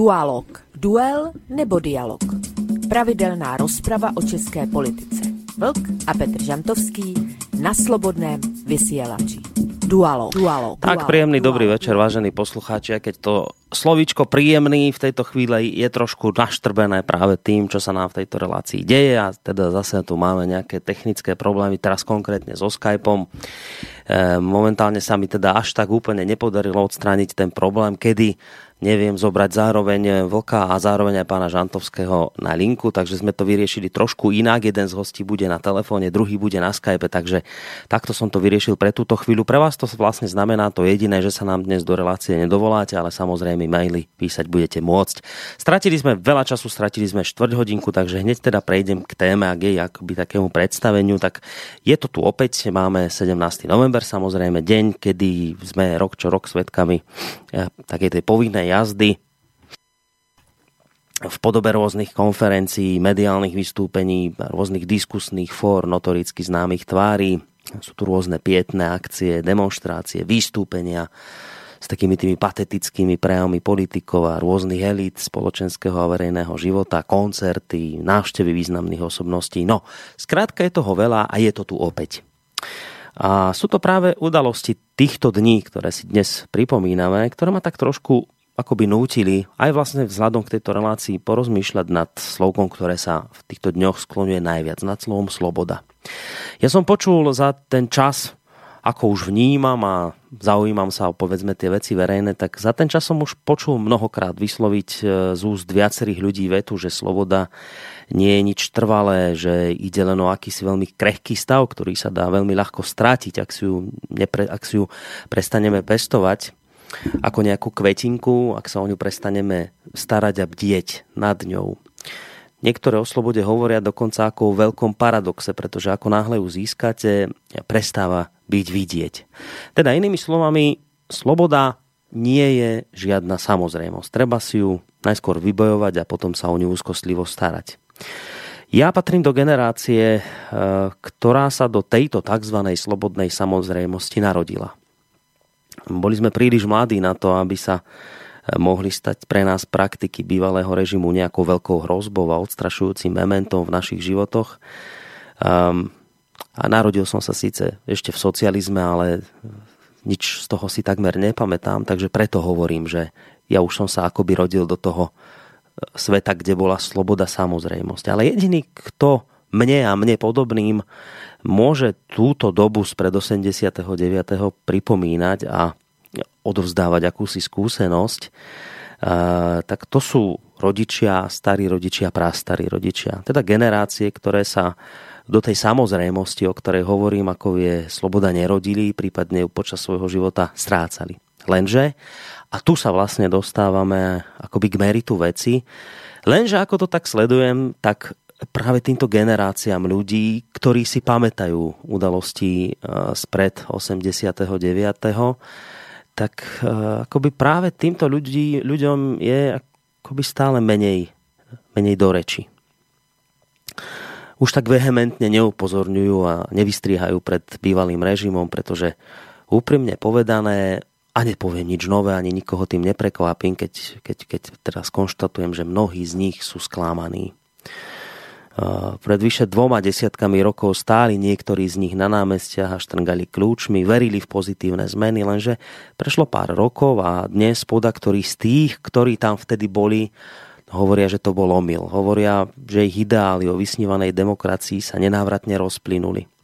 Dualog. Duel nebo dialog. Pravidelná rozprava o české politice. Vlk a Petr Žantovský na Slobodném vysielači. Dualog. Dualog. Tak príjemný dobrý večer, vážení poslucháči, keď to slovíčko príjemný v tejto chvíli je trošku naštrbené práve tým, čo sa nám v tejto relácii deje a teda zase tu máme nejaké technické problémy, teraz konkrétne so Skypeom. E, momentálne sa mi teda až tak úplne nepodarilo odstrániť ten problém, kedy neviem zobrať zároveň Vlka a zároveň aj pána Žantovského na linku, takže sme to vyriešili trošku inak. Jeden z hostí bude na telefóne, druhý bude na Skype, takže takto som to vyriešil pre túto chvíľu. Pre vás to vlastne znamená to jediné, že sa nám dnes do relácie nedovoláte, ale samozrejme maily písať budete môcť. Stratili sme veľa času, stratili sme štvrť hodinku, takže hneď teda prejdem k téme, ak je akoby takému predstaveniu, tak je to tu opäť, máme 17. november samozrejme, deň, kedy sme rok čo rok svetkami eh, takej tej povinnej jazdy v podobe rôznych konferencií, mediálnych vystúpení, rôznych diskusných fór, notoricky známych tvári. Sú tu rôzne pietné akcie, demonstrácie, vystúpenia s takými tými patetickými prejavmi politikov a rôznych elít spoločenského a verejného života, koncerty, návštevy významných osobností. No, skrátka je toho veľa a je to tu opäť. A sú to práve udalosti týchto dní, ktoré si dnes pripomíname, ktoré ma tak trošku akoby nútili aj vlastne vzhľadom k tejto relácii porozmýšľať nad slovkom, ktoré sa v týchto dňoch skloňuje najviac, nad slovom sloboda. Ja som počul za ten čas, ako už vnímam a zaujímam sa o povedzme tie veci verejné, tak za ten čas som už počul mnohokrát vysloviť e, z úst viacerých ľudí vetu, že sloboda nie je nič trvalé, že ide len o akýsi veľmi krehký stav, ktorý sa dá veľmi ľahko strátiť, ak si ju, nepre, ak si ju prestaneme pestovať ako nejakú kvetinku, ak sa o ňu prestaneme starať a bdieť nad ňou. Niektoré o slobode hovoria dokonca ako o veľkom paradoxe, pretože ako náhle ju získate, prestáva byť vidieť. Teda inými slovami, sloboda nie je žiadna samozrejmosť. Treba si ju najskôr vybojovať a potom sa o ňu úzkostlivo starať. Ja patrím do generácie, eh, ktorá sa do tejto tzv. slobodnej samozrejmosti narodila. Boli sme príliš mladí na to, aby sa eh, mohli stať pre nás praktiky bývalého režimu nejakou veľkou hrozbou a odstrašujúcim mementom v našich životoch. Um, a narodil som sa síce ešte v socializme, ale nič z toho si takmer nepamätám, takže preto hovorím, že ja už som sa akoby rodil do toho eh, sveta, kde bola sloboda samozrejmosť. Ale jediný, kto mne a mne podobným môže túto dobu z pred 89. pripomínať a odovzdávať akúsi skúsenosť, tak to sú rodičia, starí rodičia, prastarí rodičia. Teda generácie, ktoré sa do tej samozrejmosti, o ktorej hovorím, ako je sloboda nerodili, prípadne počas svojho života strácali. Lenže, a tu sa vlastne dostávame akoby k meritu veci, lenže ako to tak sledujem, tak práve týmto generáciám ľudí, ktorí si pamätajú udalosti spred 89 tak akoby práve týmto ľudí, ľuďom je akoby stále menej, menej do reči. Už tak vehementne neupozorňujú a nevystrihajú pred bývalým režimom, pretože úprimne povedané, a nepoviem nič nové, ani nikoho tým neprekvapím, keď, keď, keď teraz konštatujem, že mnohí z nich sú sklamaní pred vyše dvoma desiatkami rokov stáli niektorí z nich na námestiach a štrngali kľúčmi, verili v pozitívne zmeny, lenže prešlo pár rokov a dnes poda ktorý z tých, ktorí tam vtedy boli, hovoria, že to bol omyl. Hovoria, že ich ideály o vysnívanej demokracii sa nenávratne rozplynuli.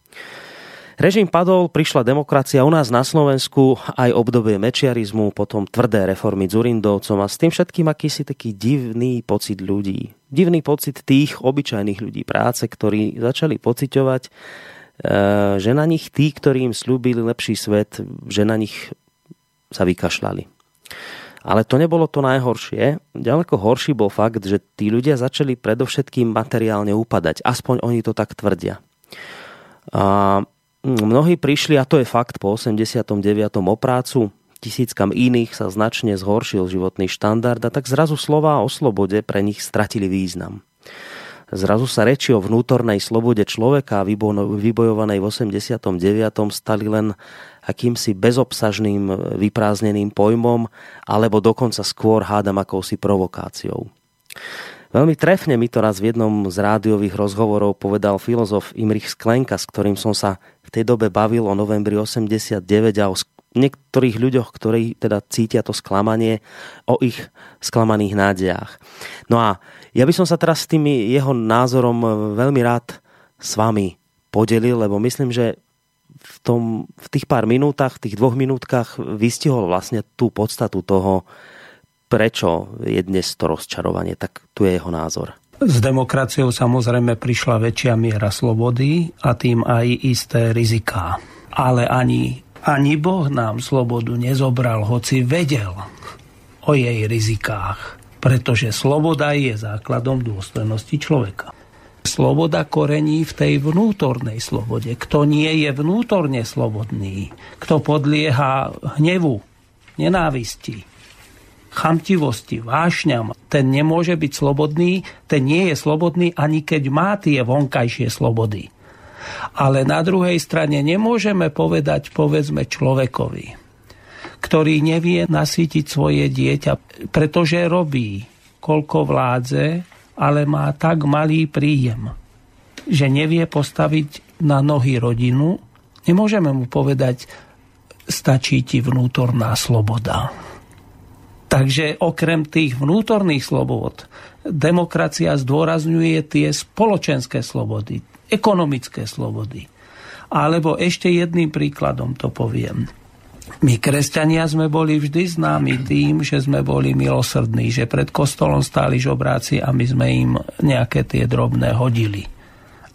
Režim padol, prišla demokracia u nás na Slovensku, aj obdobie mečiarizmu, potom tvrdé reformy Zurindovcom a s tým všetkým akýsi taký divný pocit ľudí. Divný pocit tých obyčajných ľudí práce, ktorí začali pociťovať, e, že na nich tí, ktorí im slúbili lepší svet, že na nich sa vykašľali. Ale to nebolo to najhoršie. Ďaleko horší bol fakt, že tí ľudia začali predovšetkým materiálne upadať. Aspoň oni to tak tvrdia. A Mnohí prišli, a to je fakt, po 89. o prácu, tisíckam iných sa značne zhoršil životný štandard a tak zrazu slova o slobode pre nich stratili význam. Zrazu sa reči o vnútornej slobode človeka vybojovanej v 89. stali len akýmsi bezobsažným, vyprázdneným pojmom, alebo dokonca skôr hádam akousi provokáciou. Veľmi trefne mi to raz v jednom z rádiových rozhovorov povedal filozof Imrich Sklenka, s ktorým som sa v tej dobe bavil o novembri 89 a o niektorých ľuďoch, ktorí teda cítia to sklamanie, o ich sklamaných nádejách. No a ja by som sa teraz s tým jeho názorom veľmi rád s vami podelil, lebo myslím, že v, tom, v tých pár minútach, v tých dvoch minútkach vystihol vlastne tú podstatu toho, prečo je dnes to rozčarovanie. Tak tu je jeho názor. S demokraciou samozrejme prišla väčšia miera slobody a tým aj isté riziká. Ale ani, ani Boh nám slobodu nezobral, hoci vedel o jej rizikách, pretože sloboda je základom dôstojnosti človeka. Sloboda korení v tej vnútornej slobode. Kto nie je vnútorne slobodný, kto podlieha hnevu, nenávisti, chamtivosti, vášňam, ten nemôže byť slobodný, ten nie je slobodný ani keď má tie vonkajšie slobody. Ale na druhej strane nemôžeme povedať, povedzme, človekovi, ktorý nevie nasýtiť svoje dieťa, pretože robí, koľko vládze, ale má tak malý príjem, že nevie postaviť na nohy rodinu, nemôžeme mu povedať, stačí ti vnútorná sloboda. Takže okrem tých vnútorných slobod, demokracia zdôrazňuje tie spoločenské slobody, ekonomické slobody. Alebo ešte jedným príkladom to poviem. My, kresťania, sme boli vždy známi tým, že sme boli milosrdní, že pred kostolom stáli žobráci a my sme im nejaké tie drobné hodili.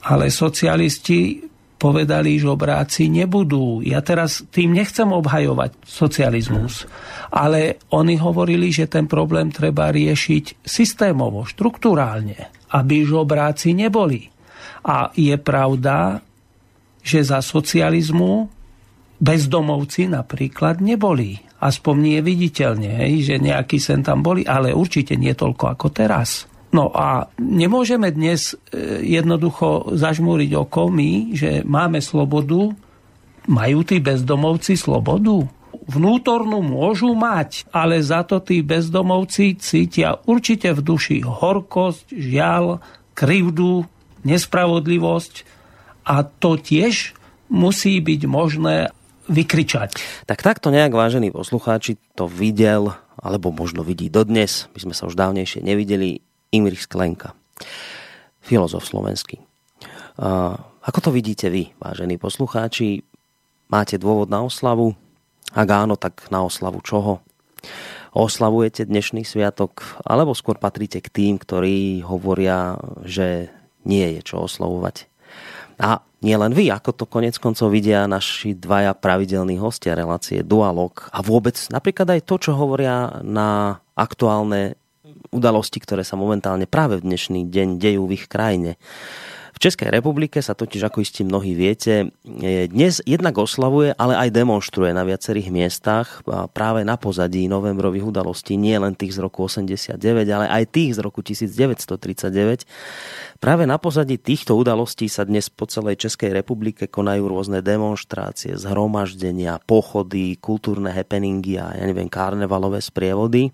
Ale socialisti povedali, že obráci nebudú. Ja teraz tým nechcem obhajovať socializmus, ale oni hovorili, že ten problém treba riešiť systémovo, štruktúrálne, aby žobráci neboli. A je pravda, že za socializmu bezdomovci napríklad neboli. Aspoň nie viditeľne, že nejakí sen tam boli, ale určite nie toľko ako teraz. No a nemôžeme dnes e, jednoducho zažmúriť oko my, že máme slobodu, majú tí bezdomovci slobodu? Vnútornú môžu mať, ale za to tí bezdomovci cítia určite v duši horkosť, žiaľ, krivdu, nespravodlivosť a to tiež musí byť možné vykričať. Tak takto nejak, vážení poslucháči, to videl, alebo možno vidí dodnes, my sme sa už dávnejšie nevideli, Imrich Sklenka, filozof slovenský. Ako to vidíte vy, vážení poslucháči? Máte dôvod na oslavu? Ak áno, tak na oslavu čoho? Oslavujete dnešný sviatok? Alebo skôr patríte k tým, ktorí hovoria, že nie je čo oslavovať? A nie len vy, ako to konec koncov vidia naši dvaja pravidelní hostia relácie Dualog a vôbec napríklad aj to, čo hovoria na aktuálne udalosti, ktoré sa momentálne práve v dnešný deň dejú v ich krajine. V Českej republike sa totiž, ako istí mnohí viete, dnes jednak oslavuje, ale aj demonstruje na viacerých miestach práve na pozadí novembrových udalostí, nie len tých z roku 89, ale aj tých z roku 1939. Práve na pozadí týchto udalostí sa dnes po celej Českej republike konajú rôzne demonstrácie, zhromaždenia, pochody, kultúrne happeningy a ja neviem, karnevalové sprievody.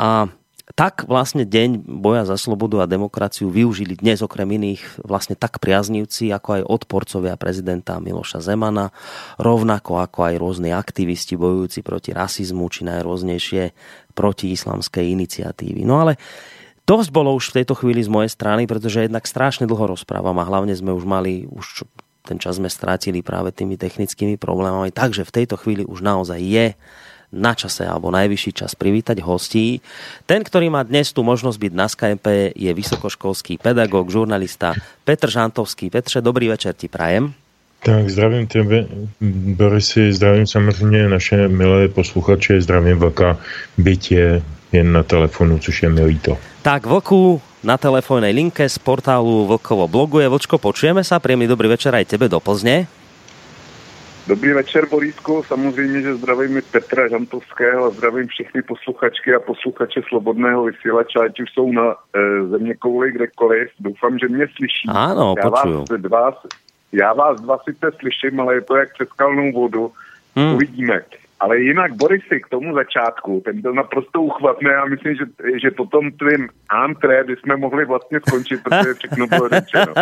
A tak vlastne deň boja za slobodu a demokraciu využili dnes okrem iných vlastne tak priaznivci, ako aj odporcovia prezidenta Miloša Zemana, rovnako ako aj rôzni aktivisti bojujúci proti rasizmu či najrôznejšie proti islamskej iniciatívy. No ale dosť bolo už v tejto chvíli z mojej strany, pretože jednak strašne dlho rozprávam a hlavne sme už mali, už ten čas sme strátili práve tými technickými problémami, takže v tejto chvíli už naozaj je na čase alebo najvyšší čas privítať hostí. Ten, ktorý má dnes tu možnosť byť na Skype, je vysokoškolský pedagóg, žurnalista Petr Žantovský. Petře, dobrý večer ti prajem. Tak zdravím tebe, Borisy, zdravím samozřejmě naše milé posluchače, zdravím Vlka, byť je jen na telefonu, což je mi líto. Tak Vlku na telefónnej linke z portálu Vlkovo bloguje. Vlčko, počujeme sa, príjemný dobrý večer aj tebe do Plzne. Dobrý večer, Borísko. Samozřejmě, že zdravím i Petra Žantovského a zdravím všechny posluchačky a posluchače Slobodného vysílače, ať už jsou na e, země kouli kdekoliv. Doufám, že mě slyší. Ano, Já počuju. vás, vás Já vás dva sice slyším, ale je to jak přes kalnou vodu. Hmm. Uvidíme. Ale jinak Borisy k tomu začátku, ten byl naprosto uchvatný a myslím, že, že po tom tvým antré bychom mohli vlastně skončit, protože všechno bylo řečeno.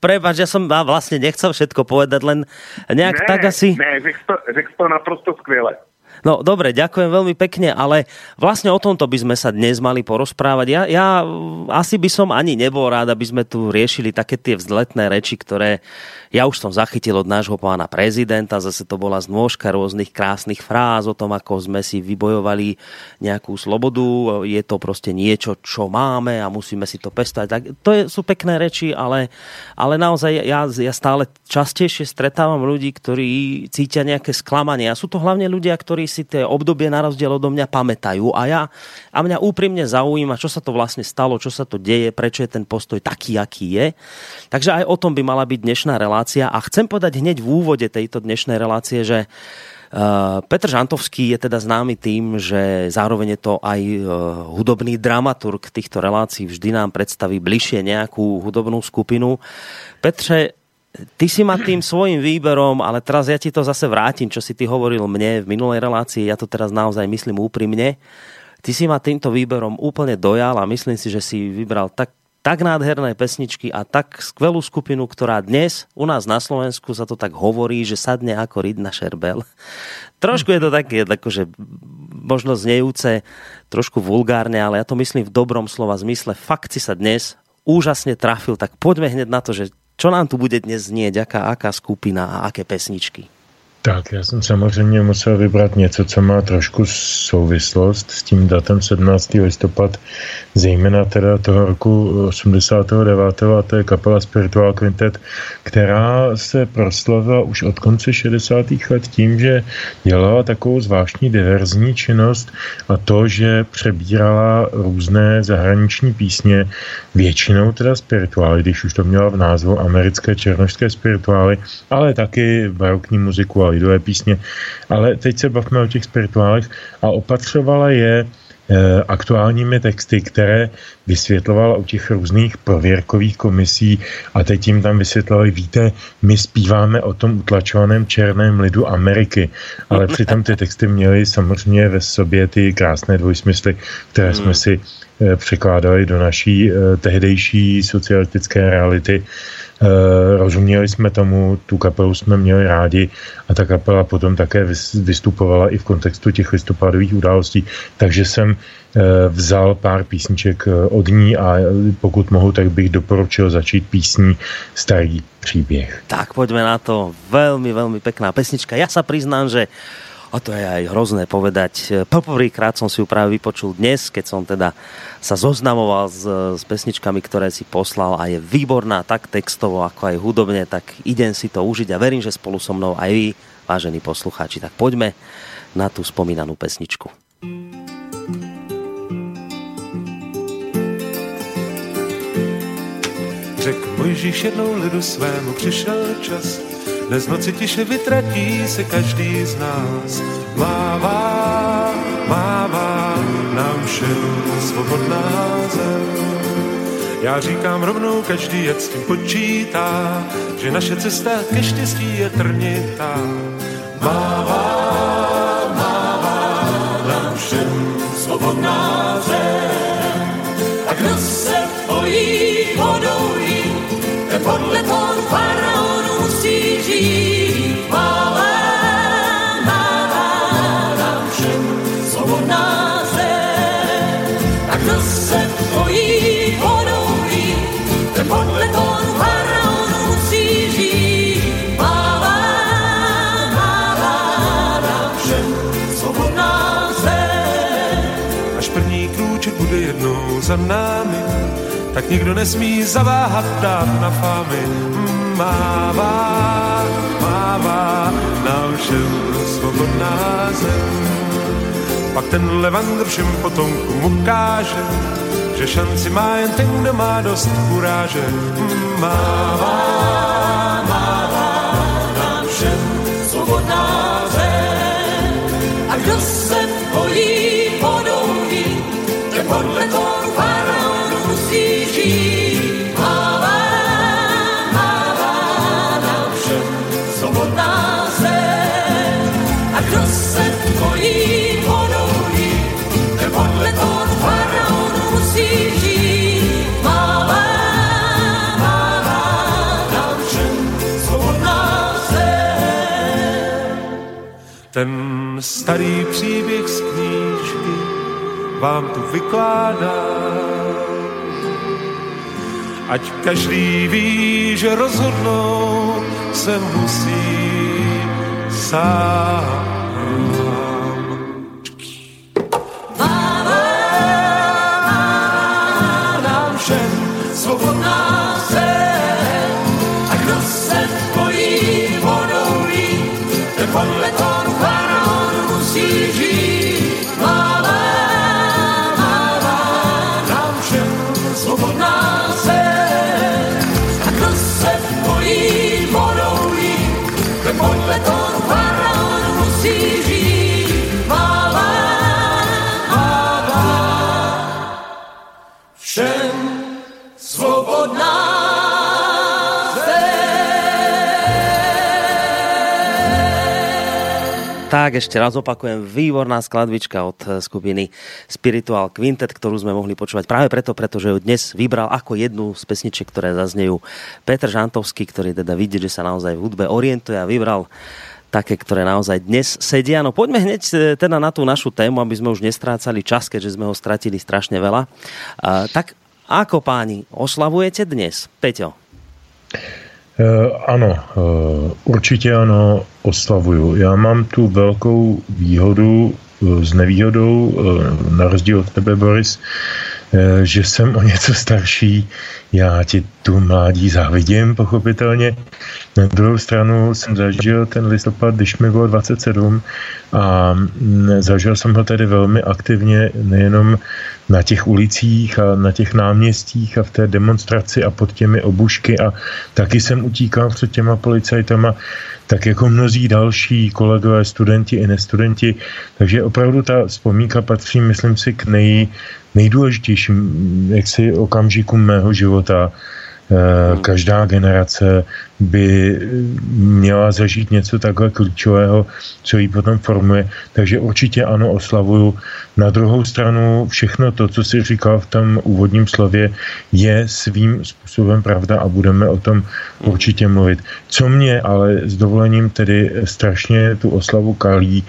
Prepač, ja som vlastně nechcel všetko povedať, len nejak ne, tak asi... Ne, řekl to, řekl to naprosto skvěle. No dobre, ďakujem veľmi pekne, ale vlastne o tomto by sme sa dnes mali porozprávať. Ja, ja asi by som ani nebol rád, aby sme tu riešili také tie vzletné reči, ktoré ja už som zachytil od nášho pána prezidenta, zase to bola znôžka rôznych krásnych fráz o tom, ako sme si vybojovali nejakú slobodu, je to proste niečo, čo máme a musíme si to pestať. Tak to je, sú pekné reči, ale, ale naozaj ja, ja stále častejšie stretávam ľudí, ktorí cítia nejaké sklamanie a sú to hlavne ľudia, ktorí si tie obdobie na rozdiel odo mňa pamätajú a ja a mňa úprimne zaujíma, čo sa to vlastne stalo, čo sa to deje, prečo je ten postoj taký, aký je. Takže aj o tom by mala byť dnešná relácia relácia a chcem povedať hneď v úvode tejto dnešnej relácie, že Uh, Petr Žantovský je teda známy tým, že zároveň je to aj uh, hudobný dramaturg týchto relácií, vždy nám predstaví bližšie nejakú hudobnú skupinu. Petře, ty si ma tým svojim výberom, ale teraz ja ti to zase vrátim, čo si ty hovoril mne v minulej relácii, ja to teraz naozaj myslím úprimne. Ty si ma týmto výberom úplne dojal a myslím si, že si vybral tak tak nádherné pesničky a tak skvelú skupinu, ktorá dnes u nás na Slovensku sa to tak hovorí, že sadne ako ryd na šerbel. Trošku je to také, akože možno znejúce, trošku vulgárne, ale ja to myslím v dobrom slova zmysle. Fakt si sa dnes úžasne trafil, tak poďme hneď na to, že čo nám tu bude dnes znieť, aká, aká skupina a aké pesničky. Tak, já jsem samozřejmě musel vybrat něco, co má trošku souvislost s tím datem 17. listopad, zejména teda toho roku 89. a to je kapela Spiritual Quintet, která se proslavila už od konce 60. let tím, že dělala takovou zvláštní diverzní činnost a to, že přebírala různé zahraniční písně, většinou teda spirituály, když už to měla v názvu americké černožské spirituály, ale taky barokní muziku lidové písně. Ale teď se bavíme o těch spirituálech a opatřovala je eh, aktuálními texty, které vysvětlovala u těch různých prověrkových komisí a teď jim tam vysvětlovali, víte, my zpíváme o tom utlačovaném černém lidu Ameriky, ale přitom ty texty měly samozřejmě ve sobě ty krásné dvojsmysly, které jsme hmm. si eh, překládali do naší eh, tehdejší socialistické reality rozuměli jsme tomu, tu kapelu jsme měli rádi a ta kapela potom také vystupovala i v kontextu těch listopadových událostí, takže jsem eh, vzal pár písniček eh, od ní a pokud mohu, tak bych doporučil začít písní Starý příběh. Tak pojďme na to. Velmi, velmi pekná pesnička. Já se přiznám, že a to je aj hrozné povedať. Poprvýkrát som si ju práve vypočul dnes, keď som teda sa zoznamoval s, s pesničkami, ktoré si poslal a je výborná tak textovo, ako aj hudobne, tak idem si to užiť a verím, že spolu so mnou aj vy, vážení poslucháči. Tak poďme na tú spomínanú pesničku. Řekl Mojžíš jednou lidu svému, přišel čas, dnes noci tiše vytratí se každý z nás. Mává, mává nám všem svobodná zem. Já říkám rovnou, každý jak s tím počítá, že naše cesta ke štěstí je trnitá. Mává, mává nám všem svobodná zem. A kdo se bojí vodou jít, podle za námi, tak nikdo nesmí zaváhat dát na fámy. Mává, mává nám všem svobodná zem. Pak ten levandr všem potomkům ukáže, že šanci má jen ten, kdo má dost kuráže. Mává, mává starý příběh z knížky vám tu vykládá. Ať každý ví, že rozhodnout se musí sám. Tak ešte raz opakujem, výborná skladbička od eh, skupiny Spiritual Quintet, ktorú sme mohli počúvať práve preto, pretože ju dnes vybral ako jednu z pesničiek, ktoré zaznejú Petr Žantovský, ktorý teda vidí, že sa naozaj v hudbe orientuje a vybral také, ktoré naozaj dnes sedia. No poďme hneď eh, teda na tú našu tému, aby sme už nestrácali čas, keďže sme ho stratili strašne veľa. Uh, tak ako páni, oslavujete dnes? Peťo. Eh, ano, eh, určitě ano, oslavuju. Já mám tu velkou výhodu eh, s nevýhodou, na rozdíl od tebe, Boris, že jsem o něco starší. Já ti tu mládí závidím, pochopitelně. Na druhou stranu jsem zažil ten listopad, když mi bylo 27 a mm, zažil jsem ho tedy velmi aktivně, nejenom na těch ulicích a na těch náměstích a v té demonstraci a pod těmi obušky a taky jsem utíkal před těma policajtama, tak jako mnozí další kolegové, studenti i nestudenti. Takže opravdu ta vzpomínka patří, myslím si, k nej, nejdůležitějším jaksi okamžikům mého života Eh, každá generace by měla zažít něco takhle klíčového, co ji potom formuje. Takže určitě ano, oslavuju. Na druhou stranu všechno to, co si říkal v tom úvodním slově, je svým způsobem pravda a budeme o tom určitě mluvit. Co mě ale s dovolením tedy strašně tu oslavu kalí,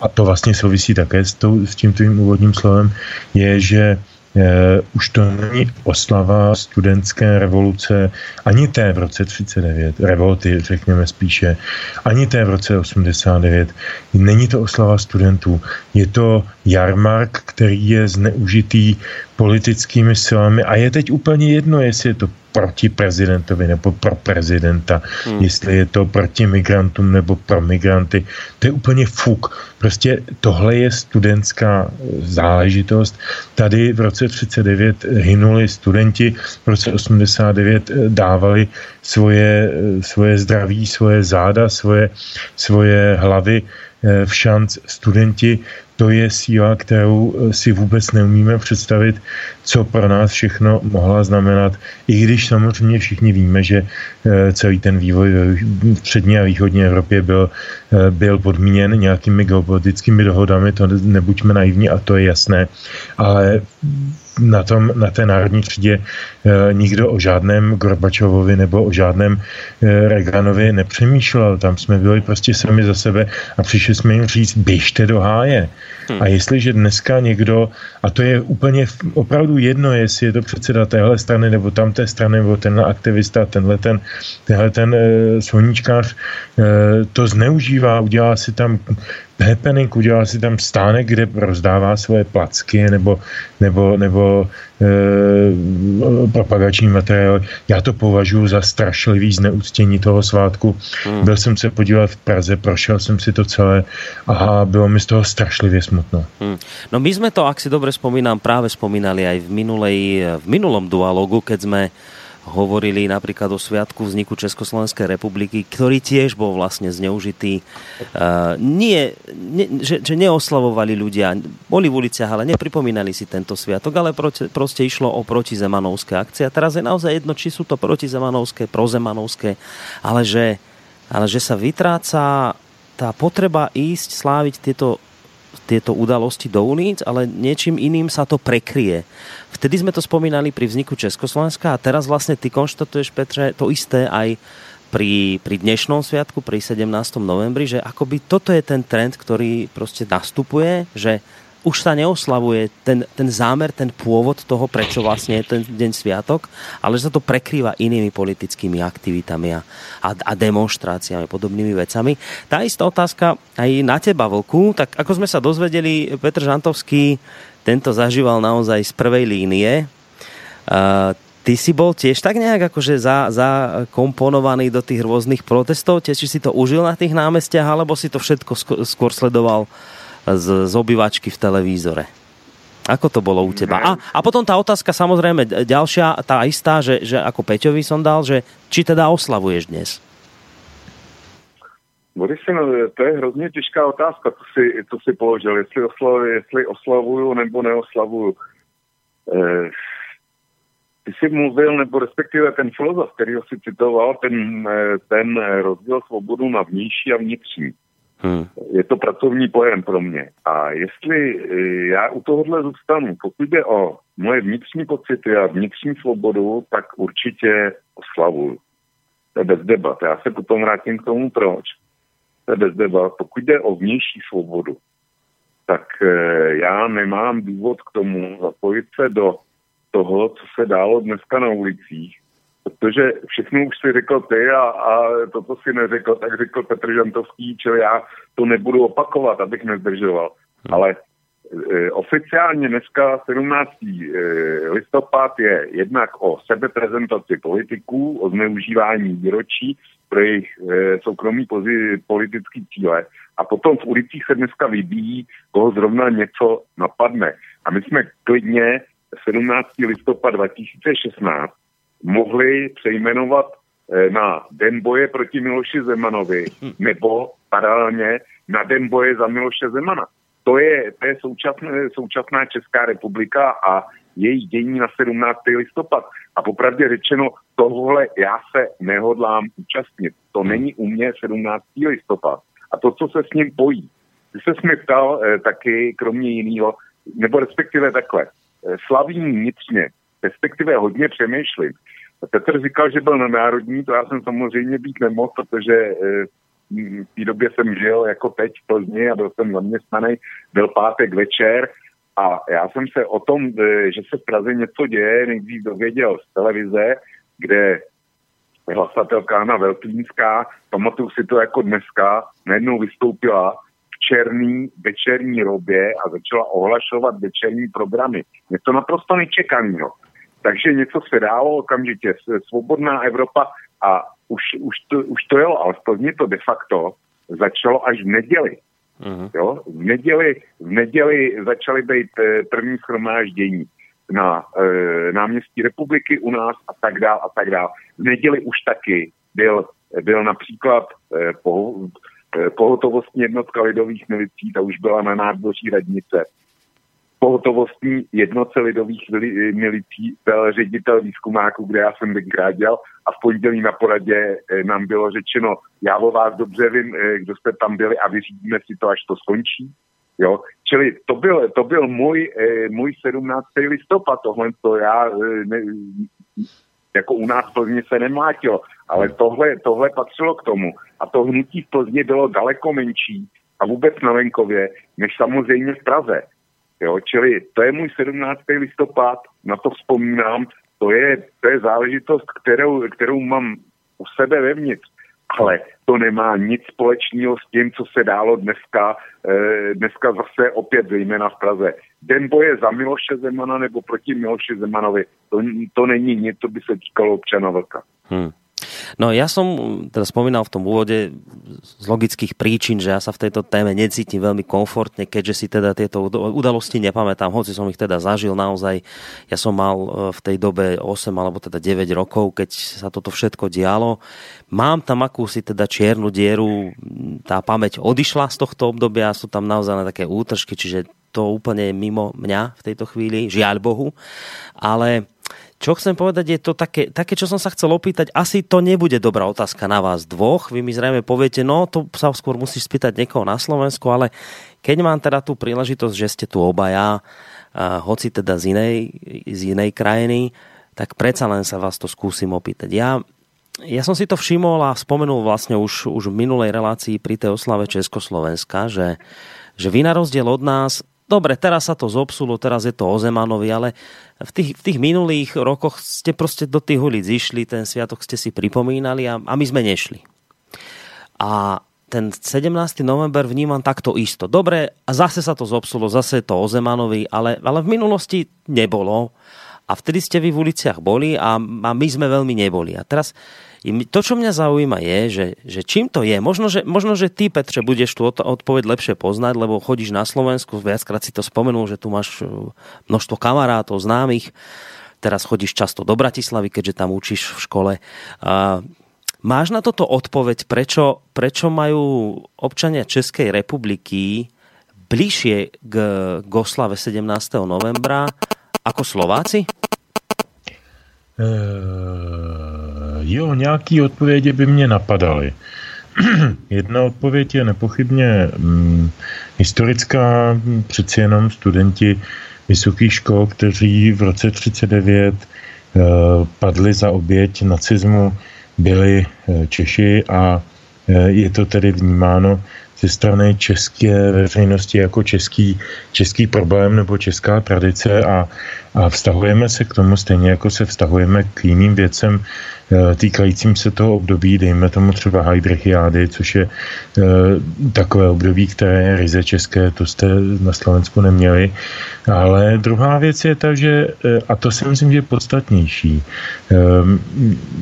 a to vlastně souvisí také s, tou, s tím tvým úvodním slovem, je, že Uh, už to není oslava studentské revoluce, ani té v roce 39, revolty řekněme spíše, ani té v roce 89. Není to oslava studentů, je to jarmark, který je zneužitý politickými silami a je teď úplně jedno, jestli je to proti prezidentovi nebo pro prezidenta, hmm. jestli je to proti migrantům nebo pro migranty. To je úplně fuk. Prostě tohle je studentská záležitost. Tady v roce 39 hynuli studenti, v roce 89 dávali svoje, svoje zdraví, svoje záda, svoje, svoje hlavy v šanc studenti. To je síla, kterou eh, si vůbec neumíme představit, co pro nás všechno mohla znamenat, i když samozřejmě všichni víme, že eh, celý ten vývoj v střední a východní Evropě byl, eh, byl podmíněn nějakými geopolitickými dohodami, to nebuďme naivní a to je jasné, ale na, tom, na té národní třídě e, nikdo o žádném Gorbačovovi nebo o žádném e, Reganovi nepřemýšlel. Tam jsme byli prostě sami za sebe a přišli jsme jim říct, běžte do háje. Hmm. A jestliže dneska někdo, a to je úplně opravdu jedno, jestli je to předseda téhle strany nebo tamté strany, nebo tenhle aktivista, tenhle ten, tenhle ten e, sluníčkář, e, to zneužívá, udělá si tam happening, udělal si tam stánek, kde rozdává svoje placky nebo, nebo, nebo e, propagační materiál. Já to považuji za strašlivý zneúctění toho svátku. Hmm. Byl jsem se podívat v Praze, prošel jsem si to celé a bylo mi z toho strašlivě smutno. Hmm. No my jsme to, ak si dobře vzpomínám, právě vzpomínali aj v, minulej, v minulom dualogu, keď jsme hovorili napríklad o sviatku vzniku Československej republiky, ktorý tiež bol vlastne zneužitý. Uh, nie, ne, že, že neoslavovali ľudia, boli v uliciach, ale nepripomínali si tento sviatok, ale proste, proste išlo o protizemanovské akcie. A teraz je naozaj jedno, či sú to protizemanovské, prozemanovské, ale že, ale že sa vytráca tá potreba ísť sláviť tieto tieto udalosti do ulic, ale niečím iným sa to prekrie. Vtedy sme to spomínali pri vzniku Československa a teraz vlastne ty konštatuješ, Petre, to isté aj pri, pri dnešnom sviatku, pri 17. novembri, že akoby toto je ten trend, ktorý proste nastupuje, že už sa neoslavuje ten, ten zámer, ten pôvod toho, prečo vlastne je ten deň sviatok, ale že sa to prekrýva inými politickými aktivitami a, a, a demonstráciami, podobnými vecami. Tá istá otázka aj na teba, Vlku, tak ako sme sa dozvedeli, Petr Žantovský tento zažíval naozaj z prvej línie. Ty si bol tiež tak nejak akože za, do tých rôznych protestov? Tiež si to užil na tých námestiach, alebo si to všetko skôr sledoval z, z obyvačky v televízore. Ako to bolo u teba? A, a potom tá otázka samozrejme ďalšia, tá istá, že, že ako Peťovi som dal, že či teda oslavuješ dnes? Boris, no, to je hrozně těžká otázka, co si, co si položil, jestli, oslav, jestli oslavuju nebo neoslavuju. Eh, ty jsi mluvil, nebo respektive ten filozof, který ho si citoval, ten, eh, ten rozděl svobodu na vnější a vnitřní. Hmm. Je to pracovní pojem pro mě. A jestli eh, já u tohohle zůstanu, pokud jde o moje vnitřní pocity a vnitřní svobodu, tak určitě oslavuju. To je bez debat. Já se potom vrátím k tomu, proč. Je bez debat. Pokud jde o vnější svobodu, tak eh, já nemám důvod k tomu zapojit se do toho, co se dálo dneska na ulicích, protože všechno už si řekl ty a, a to, co si neřekl, tak řekl Petr Žantovský, čili já to nebudu opakovat, abych nezdržoval. Hmm. Ale e, oficiálně dneska 17. E, listopad je jednak o sebeprezentaci politiků, o zneužívání výročí pro jejich e, soukromý pozi, politický cíle. A potom v ulicích se dneska vybíjí, koho zrovna něco napadne. A my jsme klidně 17. listopad 2016 mohli přejmenovat eh, na Den boje proti Miloši Zemanovi nebo paralelně na Den boje za Miloše Zemana. To je, to je současné, současná Česká republika a její dění na 17. listopad. A popravdě řečeno, tohle já se nehodlám účastnit. To není u mě 17. listopad. A to, co se s ním pojí. Ty se mi ptal eh, taky, kromě jiného, nebo respektive takhle, eh, slavím vnitřně, respektive hodně přemýšlím, Petr říkal, že byl na národní, to já jsem samozřejmě být nemohl, protože eh, v té době jsem žil jako teď v Plzni a byl jsem zaměstnaný, byl pátek večer a já jsem se o tom, eh, že se v Praze něco děje, nejdřív dověděl z televize, kde hlasatelka Anna Velklínská, pamatuju si to jako dneska, najednou vystoupila v černý večerní robě a začala ohlašovat večerní programy. Je to naprosto nečekaného. Takže něco se dálo okamžitě. Svobodná Evropa a už, už, to, už to jelo, ale v Plzni to de facto začalo až v neděli. Uh-huh. Jo? V, neděli, v neděli začaly být eh, první schromáždění na e, náměstí republiky u nás a tak dál a tak dál. V neděli už taky byl, byl například e, po, e, pohotovostní jednotka lidových milicí, ta už byla na nádvoří radnice pohotovostní jednoce lidových milicí byl ředitel výzkumáku, kde já jsem tenkrát dělal a v pondělí na poradě eh, nám bylo řečeno, já o vás dobře vím, eh, kdo jste tam byli a vyřídíme si to, až to skončí. Jo? Čili to byl, to byl můj, eh, můj 17. listopad, tohle to já ne, jako u nás v Plzně se nemlátilo, ale tohle, tohle patřilo k tomu. A to hnutí v Plzně bylo daleko menší a vůbec na venkově, než samozřejmě v Praze. Jo, čili to je můj 17. listopad, na to vzpomínám, to je, to je záležitost, kterou, kterou mám u sebe vevnitř. Ale to nemá nic společného s tím, co se dálo dneska, eh, dneska zase opět zejména v Praze. Den boje za Miloše Zemana nebo proti Miloše Zemanovi, to, to není nic, co by se týkalo občana Vlka. Hmm. No ja som teda spomínal v tom úvode z logických príčin, že ja sa v tejto téme necítim veľmi komfortne, keďže si teda tieto udalosti nepamätám, hoci som ich teda zažil naozaj. Ja som mal e, v tej dobe 8 alebo teda 9 rokov, keď sa toto všetko dialo. Mám tam akúsi teda čiernu dieru, tá pamäť odišla z tohto obdobia, sú tam naozaj na také útržky, čiže to úplne mimo mňa v tejto chvíli, žiaľ Bohu. Ale čo chcem povedať je to také, také, čo som sa chcel opýtať, asi to nebude dobrá otázka na vás dvoch. Vy mi zrejme poviete, no to sa skôr musíš spýtať niekoho na Slovensku, ale keď mám teda tú príležitosť, že ste tu obaja, uh, hoci teda z inej, z inej krajiny, tak predsa len sa vás to skúsim opýtať. Ja ja som si to všimol a spomenul vlastne už, už v minulej relácii pri tej oslave Československa, že, že vy na rozdiel od nás, dobre, teraz sa to zobsulo, teraz je to o Zemanovi, ale v tých, v tých minulých rokoch ste proste do tých ulic išli, ten sviatok ste si pripomínali a, a my sme nešli. A ten 17. november vnímam takto isto. Dobre, a zase sa to zobsulo, zase je to o Zemanovi, ale, ale v minulosti nebolo. A vtedy ste vy v uliciach boli a, a my sme veľmi neboli. A teraz to, čo mňa zaujíma je, že, že čím to je. Možno že, možno, že ty, Petře, budeš tu odpoveď lepšie poznať, lebo chodíš na Slovensku, viackrát si to spomenul, že tu máš e, množstvo kamarátov, známych, teraz chodíš často do Bratislavy, keďže tam učíš v škole. A máš na toto odpoveď, prečo, prečo majú občania Českej republiky bližšie k, k oslave 17. novembra ako Slováci? E, jo, nějaký odpovědi by mě napadaly. Jedna odpověď je nepochybně hm, historická, přeci jenom studenti vysokých škol, kteří v roce 39 e, padli za oběť nacismu, byli e, Češi a e, je to tedy vnímáno ze strany české veřejnosti jako český, český problém nebo česká tradice a, a vztahujeme se k tomu stejně jako se vztahujeme k jiným věcem, Eh, týkajícím se toho období, dejme tomu třeba Heidrichiády, což je eh, takové období, které je ryze české, to jste na Slovensku neměli. Ale druhá věc je ta, že, eh, a to si myslím, že je podstatnější,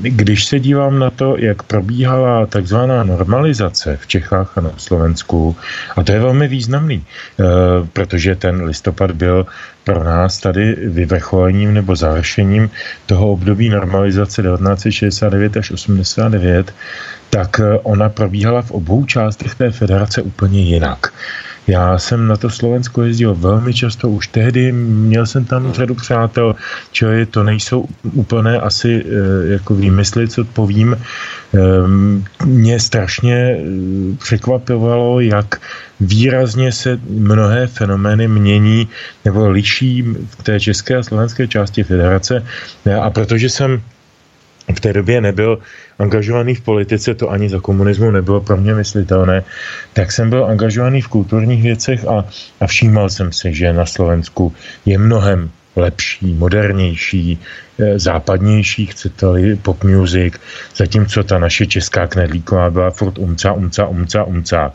když se dívám na to, jak probíhala takzvaná normalizace v Čechách a na Slovensku, a to je velmi významný, protože ten listopad byl pro nás tady vyvrcholením nebo završením toho období normalizace 1969 až 89, tak eh, ona probíhala v obou částech té federace úplně jinak. Já jsem na to Slovensko jezdil velmi často, už tehdy měl jsem tam řadu přátel, čili to nejsou úplné asi eh, jako výmysly, co povím. Ehm, mě strašně eh, překvapovalo, jak výrazně se mnohé fenomény mění nebo liší v té české a slovenské části federace. A protože jsem v té době nebyl angažovaný v politice, to ani za komunismu nebylo pro mě myslitelné, tak jsem byl angažovaný v kulturních věcech a, a všímal jsem si, že na Slovensku je mnohem lepší, modernější, eh, západnější, chcete-li pop music, zatímco ta naše česká knedlíková byla furt umca, umca, umca, umca.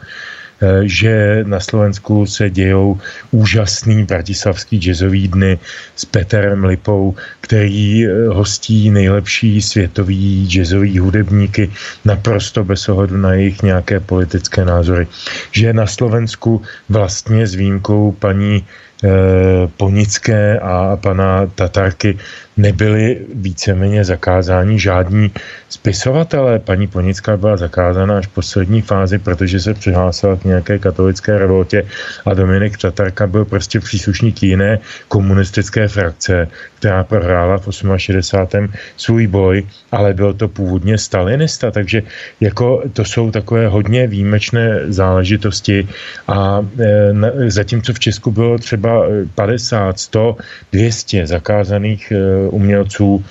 Eh, že na Slovensku se dějou úžasný bratislavský jazzový dny s Peterem Lipou, který eh, hostí nejlepší světový jazzový hudebníky naprosto bez ohledu na jejich nějaké politické názory. Že na Slovensku vlastně s výjimkou paní Eh, Ponické a pana Tatarky nebyli víceméně zakázáni žádní spisovatelé. Paní Ponická byla zakázána až v poslední fázi, protože se přihlásila k nějaké katolické revoltě a Dominik Tatarka byl prostě příslušník jiné komunistické frakce, která prohrála v 68. svůj boj, ale byl to původně stalinista, takže jako to jsou takové hodně výjimečné záležitosti a e, zatímco v Česku bylo třeba 50, 100, 200 zakázaných e, umělců,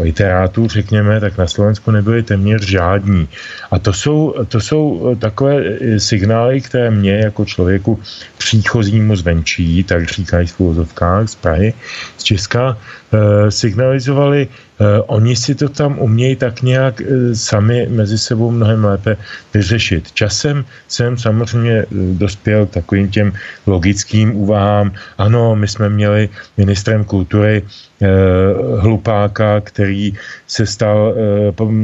literátů, řekněme, tak na Slovensku nebyly téměř žádní. A to jsou, to jsou takové signály, které mě jako člověku příchozímu zvenčí, tak říkají v filozofkách z Prahy, z Česka, signalizovali, oni si to tam umějí tak nějak sami mezi sebou mnohem lépe vyřešit. Časem jsem samozřejmě dospěl takovým těm logickým úvahám. Ano, my jsme měli ministrem kultury hlupáka, který se stal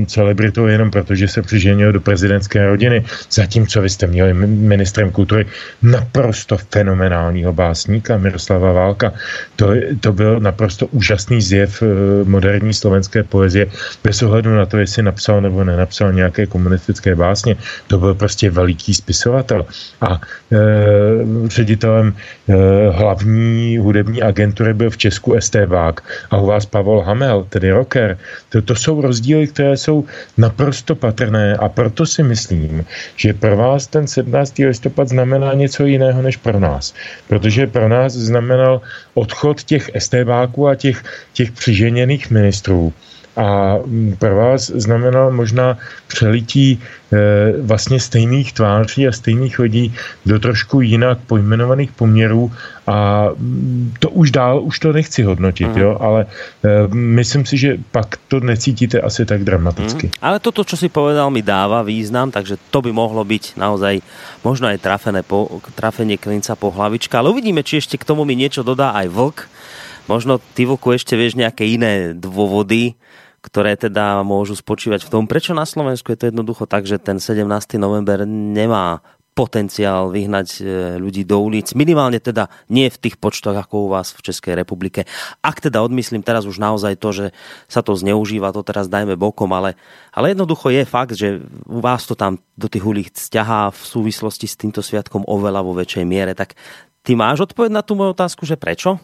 celebritou jenom proto, že se přiženil do prezidentské rodiny, zatímco vy jste měli ministrem kultury naprosto fenomenálního básníka Miroslava Válka. To, to byl naprosto úžasný zjev eh, moderní slovenské poezie, bez ohledu na to, jestli napsal nebo nenapsal nějaké komunistické básně. To byl prostě veliký spisovatel. A e, ředitelem e, hlavní hudební agentury byl v Česku ST Vák a u vás Pavel Hamel, tedy rocker. To, to jsou rozdíly, které jsou naprosto patrné a proto si myslím, že pro vás ten 17. listopad znamená něco jiného než pro nás. Protože pro nás znamenal odchod těch STBáků a těch, těch přiženěných ministrů a mm, pro vás znamenal možná přelití e, vlastně stejných tváří a stejných lidí do trošku jinak pojmenovaných poměrů a mm, to už dál, už to nechci hodnotit, mm. jo, ale e, myslím si, že pak to necítíte asi tak dramaticky. Mm. Ale toto, čo si povedal, mi dáva význam, takže to by mohlo byť naozaj možno aj trafené po, trafenie klinca po hlavička, ale uvidíme, či ešte k tomu mi niečo dodá aj vlk. Možno ty, Vlku, ešte vieš nejaké iné dôvody, ktoré teda môžu spočívať v tom, prečo na Slovensku je to jednoducho tak, že ten 17. november nemá potenciál vyhnať e, ľudí do ulic. Minimálne teda nie v tých počtoch ako u vás v Českej republike. Ak teda odmyslím teraz už naozaj to, že sa to zneužíva, to teraz dajme bokom, ale, ale jednoducho je fakt, že u vás to tam do tých ulic ťahá v súvislosti s týmto sviatkom oveľa vo väčšej miere. Tak ty máš odpoveď na tú moju otázku, že prečo?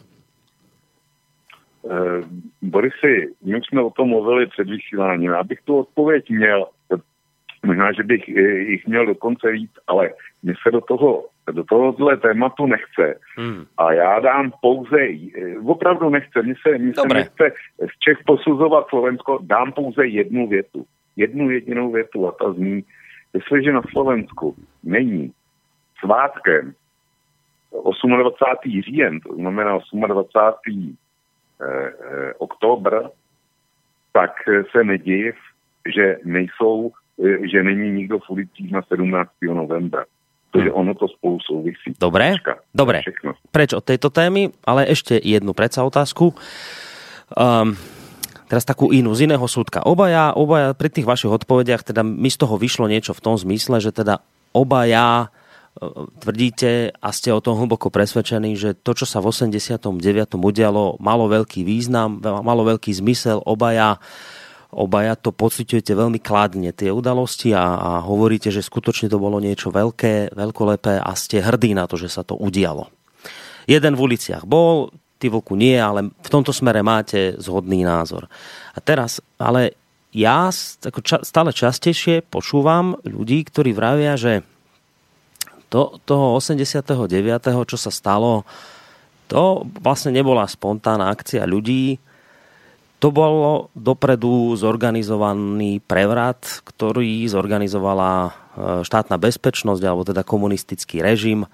Eh, Borisy, my už jsme o tom mluvili před vysíláním. Já bych tu odpověď měl, možná, že bych eh, jich měl dokonce víc, ale mě se do toho do tohohle tématu nechce. Hmm. A já dám pouze, eh, opravdu nechce, mně se, mě se nechce z Čech posuzovat Slovensko, dám pouze jednu větu. Jednu jedinou větu a ta zní, jestliže na Slovensku není svátkem 28. říjen, to znamená 28 Eh, eh, oktober, tak se neděje, že nejsou, eh, že není nikdo v ulicích na 17. novembra. Takže ono to spolu souvisí. Dobre, dobre. Preč od tejto témy, ale ešte jednu predsa otázku. Um, teraz takú inú, z iného súdka. Obaja, obaja pri tých vašich odpovediach, teda mi z toho vyšlo niečo v tom zmysle, že teda obaja tvrdíte a ste o tom hlboko presvedčení, že to, čo sa v 89. udialo, malo veľký význam, malo veľký zmysel, obaja obaja to pocitujete veľmi kladne, tie udalosti a, a hovoríte, že skutočne to bolo niečo veľké, veľkolepé a ste hrdí na to, že sa to udialo. Jeden v uliciach bol, ty voku nie, ale v tomto smere máte zhodný názor. A teraz, ale ja stále častejšie počúvam ľudí, ktorí vravia, že to, toho 89., čo sa stalo, to vlastne nebola spontánna akcia ľudí, to bolo dopredu zorganizovaný prevrat, ktorý zorganizovala e, štátna bezpečnosť, alebo teda komunistický režim.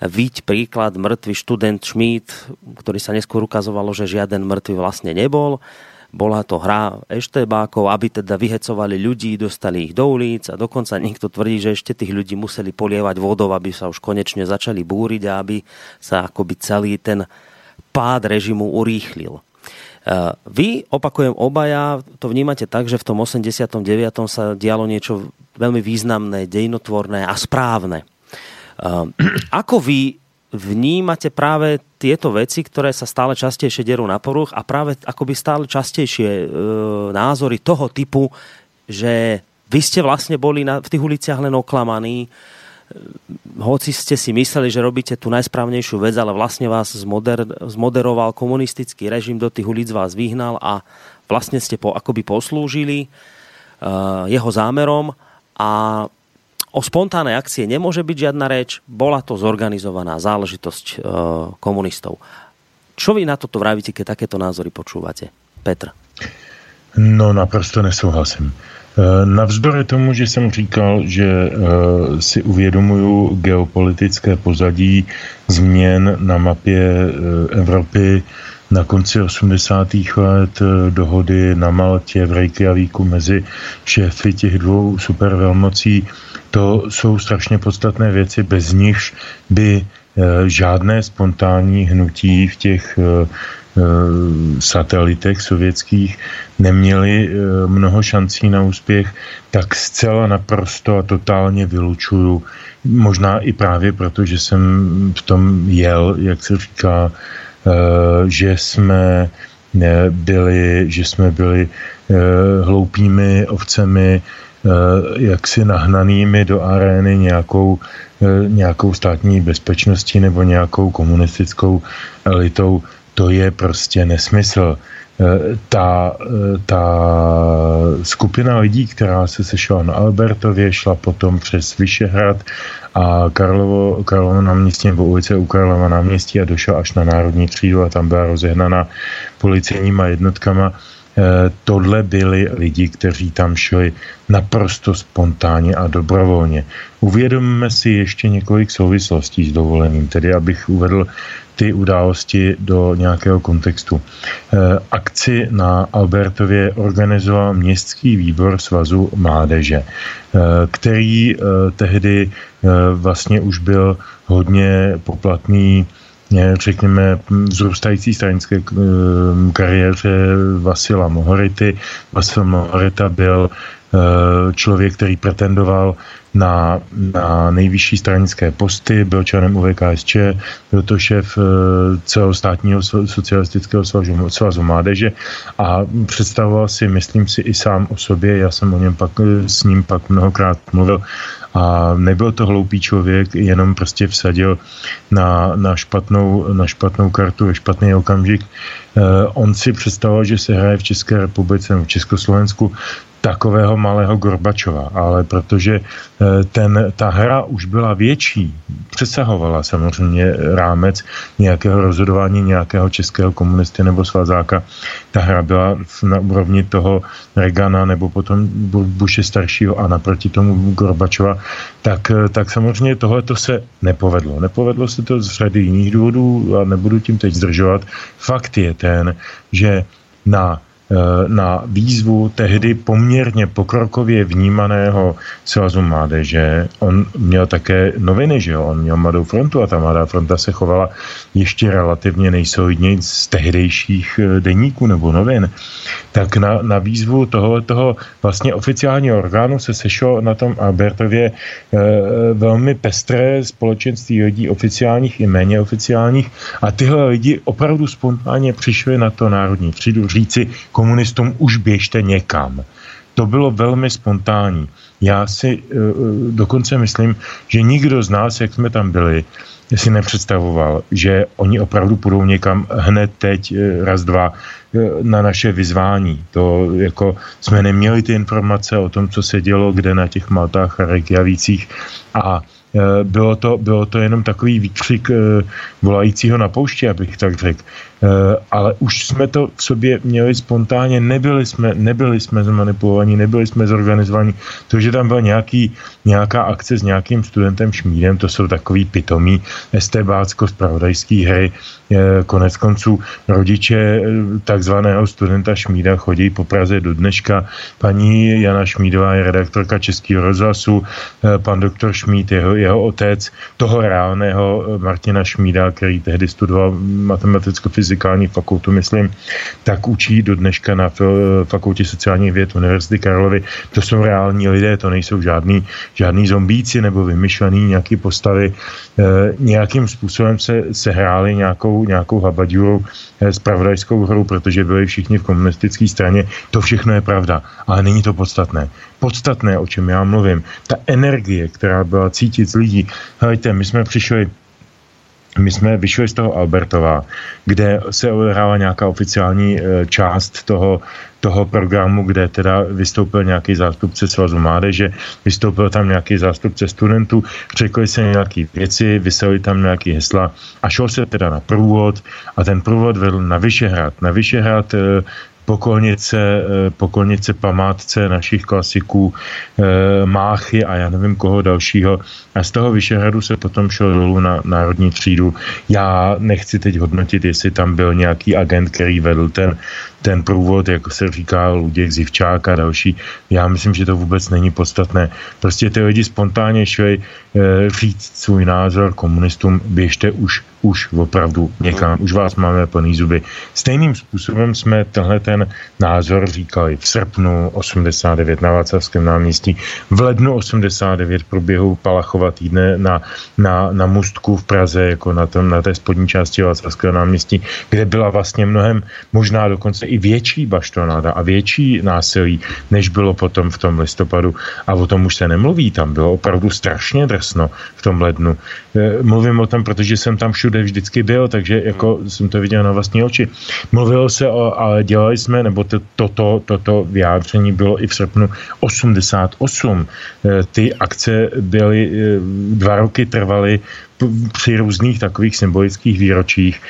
Víť príklad mŕtvy študent Schmidt, ktorý sa neskôr ukazovalo, že žiaden mŕtvy vlastne nebol bola to hra eštebákov, aby teda vyhecovali ľudí, dostali ich do ulic a dokonca niekto tvrdí, že ešte tých ľudí museli polievať vodou, aby sa už konečne začali búriť a aby sa akoby celý ten pád režimu urýchlil. E, vy, opakujem, obaja to vnímate tak, že v tom 89. sa dialo niečo veľmi významné, dejnotvorné a správne. E, ako vy vnímate práve tieto veci, ktoré sa stále častejšie derú na poruch a práve akoby stále častejšie e, názory toho typu, že vy ste vlastne boli na, v tých uliciach len oklamaní, e, hoci ste si mysleli, že robíte tú najsprávnejšiu vec, ale vlastne vás zmoder, zmoderoval komunistický režim, do tých ulic vás vyhnal a vlastne ste po, akoby poslúžili uh, jeho zámerom a O spontánnej akcie nemôže byť žiadna reč, bola to zorganizovaná záležitosť e, komunistov. Čo vy na toto vravíte, keď takéto názory počúvate? Petr. No naprosto nesouhlasím. E, navzdory tomu, že jsem říkal, že e, si uvědomuju geopolitické pozadí změn na mapě Evropy na konci 80. let dohody na Maltě v Reykjavíku mezi šéfy těch dvou supervelmocí to jsou strašně podstatné věci, bez nichž by eh, žádné spontánní hnutí v těch eh, eh, satelitech sovětských neměli mnoho šancí na úspěch, tak zcela naprosto a totálně vylučuju. Možná i právě proto, že jsem v tom jel, jak se říká, že jsme byli, že jsme byli hloupými ovcemi, Eh, jaksi nahnanými do arény nějakou, eh, nějakou státní bezpečností nebo nějakou komunistickou elitou, to je prostě nesmysl. Eh, ta, ta skupina lidí, která se sešla na Albertově, šla potom přes Vyšehrad a Karlovo, Karlovo náměstí nebo ulice u Karlova náměstí a došla až na Národní třídu a tam byla rozehnaná policejníma jednotkama tohle byli lidi, kteří tam šli naprosto spontánně a dobrovolně. Uvědomíme si ještě několik souvislostí s dovolením, tedy abych uvedl ty události do nějakého kontextu. Akci na Albertově organizoval městský výbor Svazu mládeže, který tehdy vlastně už byl hodně poplatný řekněme, vzrůstající stranické eh, kariéře Vasila Mohority. Vasil Mohorita byl člověk, který pretendoval na, na nejvyšší stranické posty, byl členem UVKSČ, byl to šéf eh, celostátního socialistického svazu, svazu mládeže a představoval si, myslím si i sám o sobě, já jsem o něm pak, s ním pak mnohokrát mluvil, a nebyl to hloupý člověk, jenom prostě vsadil na, na, špatnou, na špatnou kartu ve špatný okamžik. Eh, on si představoval, že se hraje v České republice nebo v Československu takového malého Gorbačova, ale protože eh, ten, ta hra už byla větší, přesahovala samozřejmě rámec nějakého rozhodování nějakého českého komunisty nebo svazáka. Ta hra byla na úrovni toho Regana nebo potom Buše staršího a naproti tomu Gorbačova, tak, eh, tak samozřejmě tohle to se nepovedlo. Nepovedlo se to z řady jiných důvodů a nebudu tím teď zdržovat. Fakt je ten, že na na výzvu tehdy poměrně pokrokově vnímaného svazu mládeže. On měl také noviny, že jo? On měl Mladou frontu a ta Mladá fronta se chovala ještě relativně nejsolidněji z tehdejších eh, deníků nebo novin. Tak na, na výzvu toho, toho vlastně oficiálního orgánu se sešlo na tom Albertově e, velmi pestré společenství lidí oficiálních i méně oficiálních a tyhle lidi opravdu spontánně přišli na to národní třídu říci, komunistům už běžte někam. To bylo velmi spontánní. Já si uh, dokonce myslím, že nikdo z nás, jak jsme tam byli, si nepředstavoval, že oni opravdu půjdou někam hned teď, eh, raz, dva, na naše vyzvání. To jako jsme neměli ty informace o tom, co se dělo, kde na těch Maltách a Reykjavících a bylo to, bylo to jenom takový výkřik volajícího na pouště, abych tak řekl. Eh, ale už jsme to v sobě měli spontánně, nebyli jsme, nebyli jsme zmanipulovaní, nebyli jsme zorganizovaní. To, že tam byla nějaký, nějaká akce s nějakým studentem Šmídem, to jsou takový pitomý estebácko spravodajský hry. Eh, konec konců rodiče eh, takzvaného studenta Šmída chodí po Praze do dneška. Paní Jana Šmídová je redaktorka Českého rozhlasu, pan doktor Šmíd, jeho, jeho otec, toho reálného Martina Šmída, který tehdy studoval matematicko fyzikální fakultu, myslím, tak učí do dneška na fakultě sociálních věd Univerzity Karlovy. To jsou reální lidé, to nejsou žádný, žádný zombíci nebo vymyšlený nějaký postavy. E, nějakým způsobem se, se hráli nějakou, nějakou habadžurou e, s pravodajskou hrou, protože byli všichni v komunistické straně. To všechno je pravda, ale není to podstatné. Podstatné, o čem já mluvím, ta energie, která byla cítit z lidí. Hejte, my jsme přišli my jsme vyšli z toho Albertova, kde se odehrála nějaká oficiální e, část toho, toho programu, kde teda vystoupil nějaký zástupce svazu mládeže, vystoupil tam nějaký zástupce studentů, řekli se nějaké věci, vyseli tam nějaký hesla a šel se teda na průvod a ten průvod vedl na Vyšehrad. Na Vyšehrad e, pokolnice, eh, pokolnice památce našich klasiků, eh, Máchy a já nevím koho dalšího. A z toho Vyšehradu se potom šel dolů na Národní třídu. Já nechci teď hodnotit, jestli tam byl nějaký agent, který vedl ten, ten průvod, jako se říká Luděk Zivčák a další. Já myslím, že to vůbec není podstatné. Prostě ty lidi spontánně šli e, říct svůj názor komunistům, běžte už, už opravdu někam, už vás máme plný zuby. Stejným způsobem jsme tenhle ten názor říkali v srpnu 89 na Václavském náměstí, v lednu 89 proběhu Palachova týdne na, na, na Mustku v Praze, jako na, tom, na té spodní části Václavského náměstí, kde byla vlastně mnohem, možná dokonce i větší baštonáda a větší násilí, než bylo potom v tom listopadu. A o tom už se nemluví, tam bylo opravdu strašně drsno v tom lednu. E, mluvím o tom, protože jsem tam všude vždycky byl, takže jako jsem to viděl na vlastní oči. Mluvilo se o, ale dělali jsme, nebo to, toto, toto vyjádření bylo i v srpnu 88. E, ty akce byly, e, dva roky trvaly, při různých takových symbolických výročích.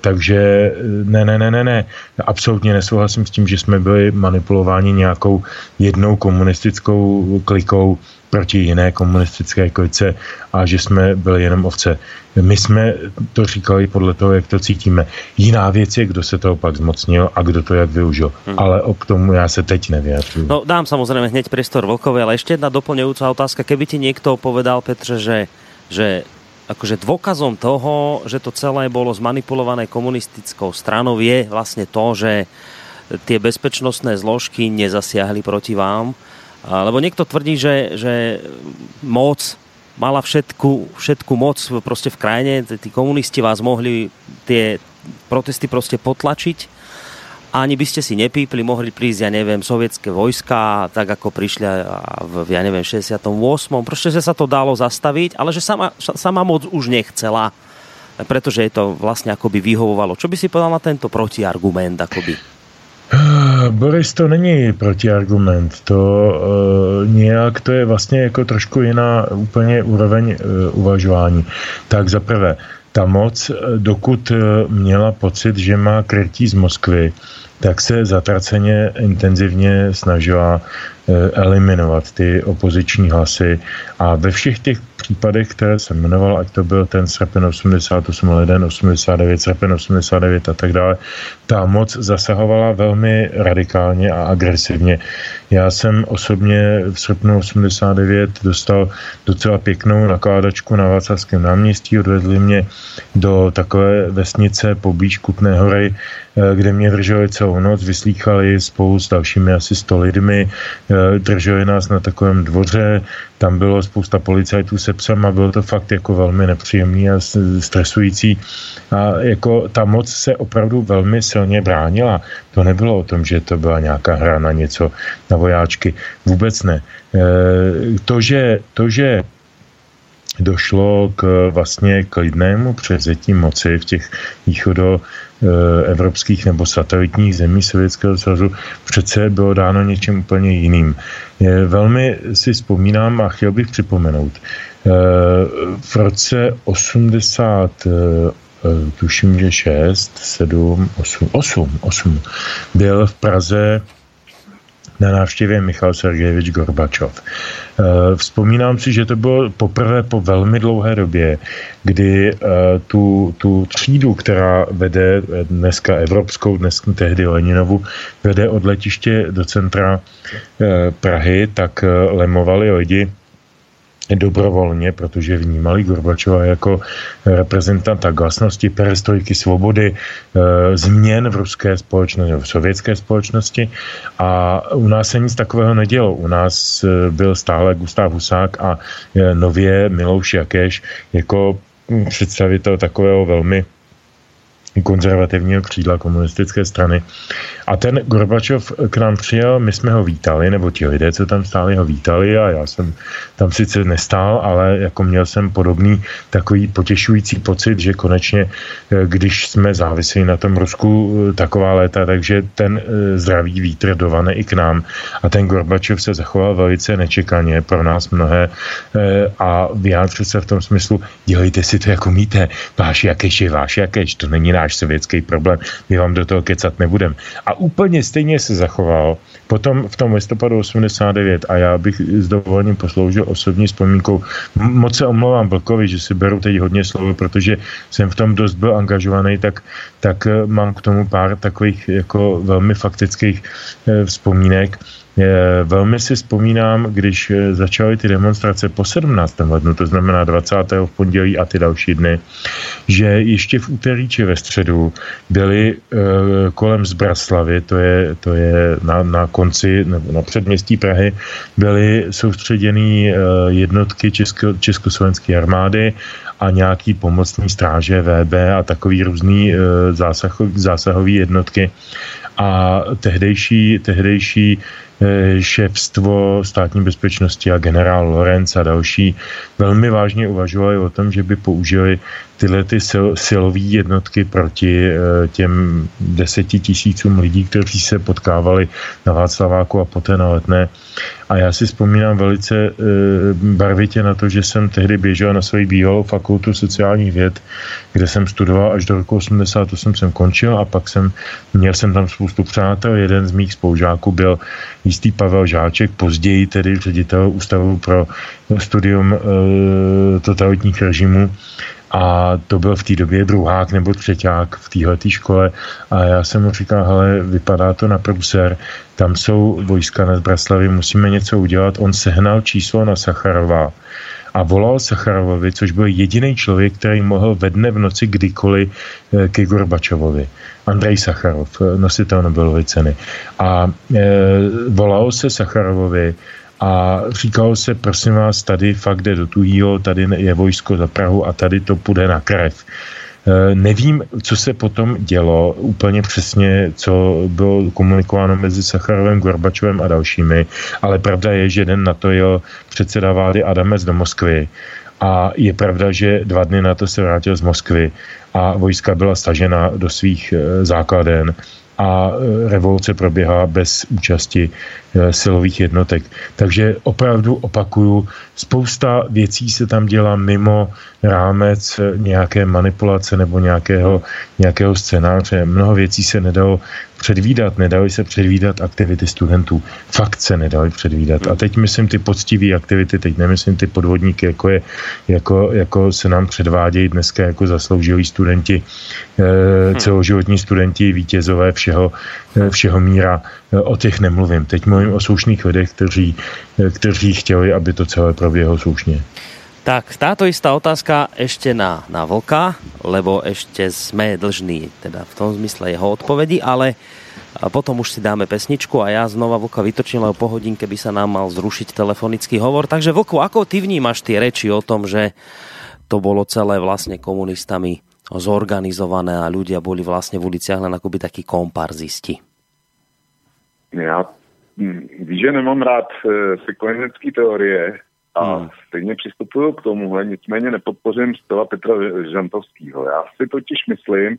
Takže ne, ne, ne, ne, ne. Absolutně nesouhlasím s tím, že jsme byli manipulováni nějakou jednou komunistickou klikou proti jiné komunistické kojce a že jsme byli jenom ovce. My jsme to říkali podle toho, jak to cítíme. Jiná věc je, kdo se toho pak zmocnil a kdo to jak využil. Hmm. Ale o k tomu já se teď nevyjadřuju. No dám samozřejmě hneď priestor Vlkovi, ale ještě jedna doplňujúca otázka. Keby ti někdo povedal, Petře, že, že akože dôkazom toho, že to celé bolo zmanipulované komunistickou stranou je vlastne to, že tie bezpečnostné zložky nezasiahli proti vám, lebo niekto tvrdí, že, že moc mala všetku, všetku moc prostě v krajine, tí komunisti vás mohli tie protesty prostě potlačiť ani by ste si nepípli, mohli prísť, ja neviem, sovietské vojska, tak ako prišli v, ja neviem, 68. Proste, že sa to dalo zastaviť, ale že sama, sama moc už nechcela, pretože je to vlastne akoby vyhovovalo. Čo by si povedal na tento protiargument, akoby? Boris, to není protiargument, to uh, nějak, to je vlastně jako trošku jiná úplně úroveň uh, uvažování. Tak za prvé, ta moc, dokud měla pocit, že má krytí z Moskvy, tak se zatraceně intenzivně snažila Eh, eliminovat ty opoziční hlasy a ve všech těch případech, které jsem jmenoval, ať to byl ten srpen 88, leden 89, srpen 89 a tak dále, ta moc zasahovala velmi radikálně a agresivně. Já jsem osobně v srpnu 89 dostal docela pěknou nakládačku na Václavském náměstí, odvezli mě do takové vesnice poblíž Kutné hory, eh, kde mě drželi celou noc, vyslýchali spolu s dalšími asi 100 lidmi, eh, drželi nás na takovém dvoře, tam bylo spousta policajtů se psem a bylo to fakt jako velmi nepříjemný a stresující. A jako ta moc se opravdu velmi silně bránila. To nebylo o tom, že to byla nějaká hra na něco, na vojáčky. Vůbec ne. E, to, že, to, že došlo k vlastně klidnému převzetí moci v těch východo Eh, evropských nebo satelitních zemí Sovětského svazu přece bylo dáno něčím úplně jiným. Velmi si vzpomínám a chtěl bych připomenout, eh, v roce 80 eh, tuším, že 6, 7, 8, 8, 8 byl v Praze na návštěvě Michal Sergejevič Gorbačov. Eh, vzpomínám si, že to bylo poprvé po velmi dlouhé době, kdy eh, tu, tu třídu, která vede dneska evropskou, dnes tehdy Leninovu, vede od letiště do centra eh, Prahy, tak lemovali lidi dobrovolně, protože vnímali Gorbačova jako reprezentanta glasnosti, perestrojky, svobody, e, změn v ruské společnosti, v sovětské společnosti a u nás se nic takového nedělo. U nás e, byl stále Gustav Husák a nově Milouš Jakeš jako představitel takového velmi konzervativního křídla komunistické strany. A ten Gorbačov k nám přijel, my jsme ho vítali, nebo ti lidé, co tam stáli, ho vítali a já jsem tam sice nestál, ale jako měl jsem podobný takový potěšující pocit, že konečně, eh, když jsme závislí na tom Rusku eh, taková léta, takže ten eh, zdravý vítr dovane i k nám. A ten Gorbačov se zachoval velice nečekaně pro nás mnohé a vyjádřil se v tom smyslu, dělejte si to jako míte, váš jakéž je váš jakéž, to není náš sovětský problém, my vám do toho kecat nebudem. A úplně stejně se zachoval potom v tom listopadu 89 a já bych s dovolením posloužil osobní vzpomínkou. Moc se omlouvám Blkovi, že si beru teď hodně slovo, protože jsem v tom dost byl angažovaný, tak, tak eh, mám k tomu pár takových jako velmi faktických eh, vzpomínek. Velmi si vzpomínám, když eh, začaly ty demonstrace po 17. lednu, to znamená 20. v pondělí a ty další dny, že ještě v úterý či ve středu byly eh, kolem Zbraslavy, to je, to je na, na konci, na předměstí Prahy, byly soustředěny eh, jednotky Česko, Československé armády a nějaký pomocný stráže VB a takový různý zásahový, zásahový jednotky a tehdejší, tehdejší šéfstvo státní bezpečnosti a generál Lorenz a další velmi vážně uvažovali o tom, že by použili tyhle ty sil, silové jednotky proti e, těm deseti tisícům lidí, kteří se potkávali na Václaváku a poté na Letné. A já si vzpomínám velice e, barvitě na to, že jsem tehdy běžel na svoji bývalou fakultu sociálních věd, kde jsem studoval až do roku 88 jsem končil a pak jsem, měl jsem tam spoustu přátel. Jeden z mých spolužáků byl jistý Pavel Žáček, později tedy ředitel Ústavu pro studium e, totalitních režimů. A to byl v té době druhák nebo třeťák v téhle škole. A já jsem mu říkal, hele, vypadá to na průser, tam jsou vojska nad Braslavy, musíme něco udělat. On sehnal číslo na Sacharova a volal Sacharovovi, což byl jediný člověk, který mohl ve dne v noci kdykoliv eh, ke Gorbačovovi. Andrej Sacharov, eh, nositel Nobelovy ceny. A e, volal se Sacharovovi a říkalo se, prosím vás, tady fakt jde do tuhýho, tady je vojsko za Prahu a tady to půjde na krev. E, nevím, co se potom dělo úplně přesně, co bylo komunikováno mezi Sacharovem, Gorbačovem a dalšími, ale pravda je, že den na to jel předseda vlády Adamec do Moskvy. A je pravda, že dva dny na to se vrátil z Moskvy a vojska byla stažena do svých e, základen a e, revoluce proběhla bez účasti e, silových jednotek. Takže opravdu opakuju, spousta věcí se tam dělá mimo rámec e, nějaké manipulace nebo nějakého, nějakého scénáře. Mnoho věcí se nedalo předvídat, nedali se předvídat aktivity studentů. Fakt se nedali předvídat. A teď myslím ty poctivé aktivity, teď nemyslím ty podvodníky, jako, je, jako, jako se nám předvádějí dneska jako zasloužilí studenti, eh, celoživotní studenti, vítězové všeho, eh, všeho míra. Eh, o těch nemluvím. Teď mluvím o slušných lidech, kteří, kteří chtěli, aby to celé proběhlo slušně. Tak, táto istá otázka ešte na, na Vlka, lebo ešte sme dlžní teda v tom zmysle jeho odpovedi, ale potom už si dáme pesničku a ja znova Vlka vytočím, lebo po hodinke by sa nám mal zrušiť telefonický hovor. Takže Vlku, ako ty vnímaš tie reči o tom, že to bolo celé vlastne komunistami zorganizované a ľudia boli vlastne v uliciach len akoby takí komparzisti? Já víš, že nemám rád e, sekvenecké teorie, a hmm. stejně přistupuju k tomuhle, nicméně nepodpořím stela Petra Žantovského. Já si totiž myslím,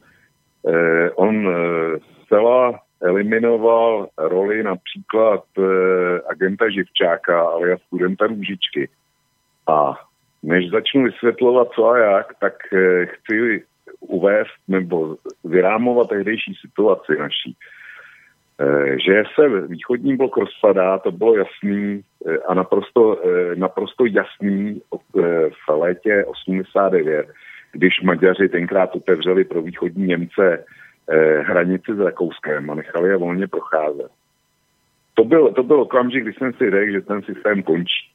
eh, on eh, zcela eliminoval roli například eh, agenta Živčáka, ale studenta Růžičky. A než začnu vysvětlovat co a jak, tak eh, chci uvést nebo vyrámovat tehdejší situaci naší. Eh, že se východní blok rozpadá, to bylo jasný eh, a naprosto, eh, naprosto jasný v létě 89, když Maďaři tenkrát otevřeli pro východní Němce hranici s Rakouskem a nechali je volně procházet. To byl, to byl okamžik, kdy jsem si řekl, že ten systém končí.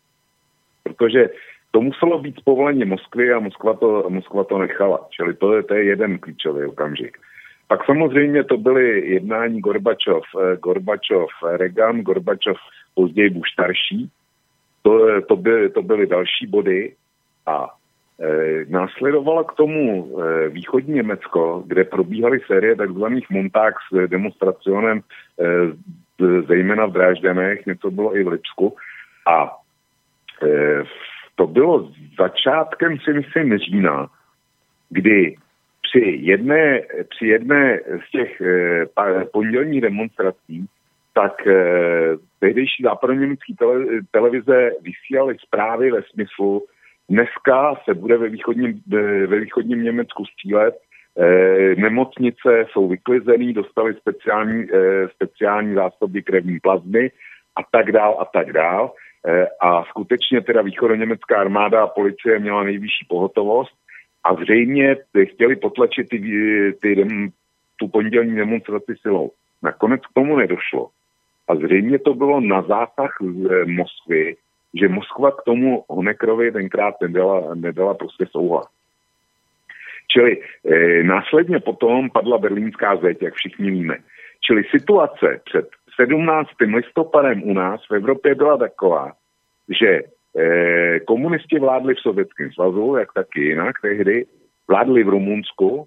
Protože to muselo být povolení Moskvy a Moskva to, Moskva to nechala. Čili to je, to je jeden klíčový okamžik. Pak samozřejmě to byly jednání Gorbačov, eh, Gorbačov Reagan, Gorbačov později Bush starší. To, to, by, to byly další body a e, následovalo k tomu e, východní Německo, kde probíhaly série takzvaných monták s demonstracionem, e, zejména v Drážďanech, něco bylo i v Lipsku. A e, to bylo začátkem, si myslím, října, kdy při jedné, při jedné z těch eh, pondělních demonstrací tak eh, tehdejší západoněmecké tele, televize vysílaly zprávy ve smyslu, dneska se bude ve východním, ve východním Německu střílet, eh, nemocnice jsou vyklizený, dostali speciální, eh, speciální zásoby krevní plazmy a tak dál a tak dál. Eh, a skutečně teda východoněmecká armáda a policie měla nejvyšší pohotovost a zřejmě chtěli potlačit ty, ty, tu pondělní demonstraci silou. Nakonec k tomu nedošlo. A zřejmě to bylo na zásah z Moskvy, že Moskva k tomu Honekrovi tenkrát nedala, nedala prostě souhlas. Čili e, následně potom padla berlínská zeď, jak všichni víme. Čili situace před 17. listopadem u nás v Evropě byla taková, že Eh, komunisti vládli v Sovětském svazu, jak taky jinak tehdy, vládli v Rumunsku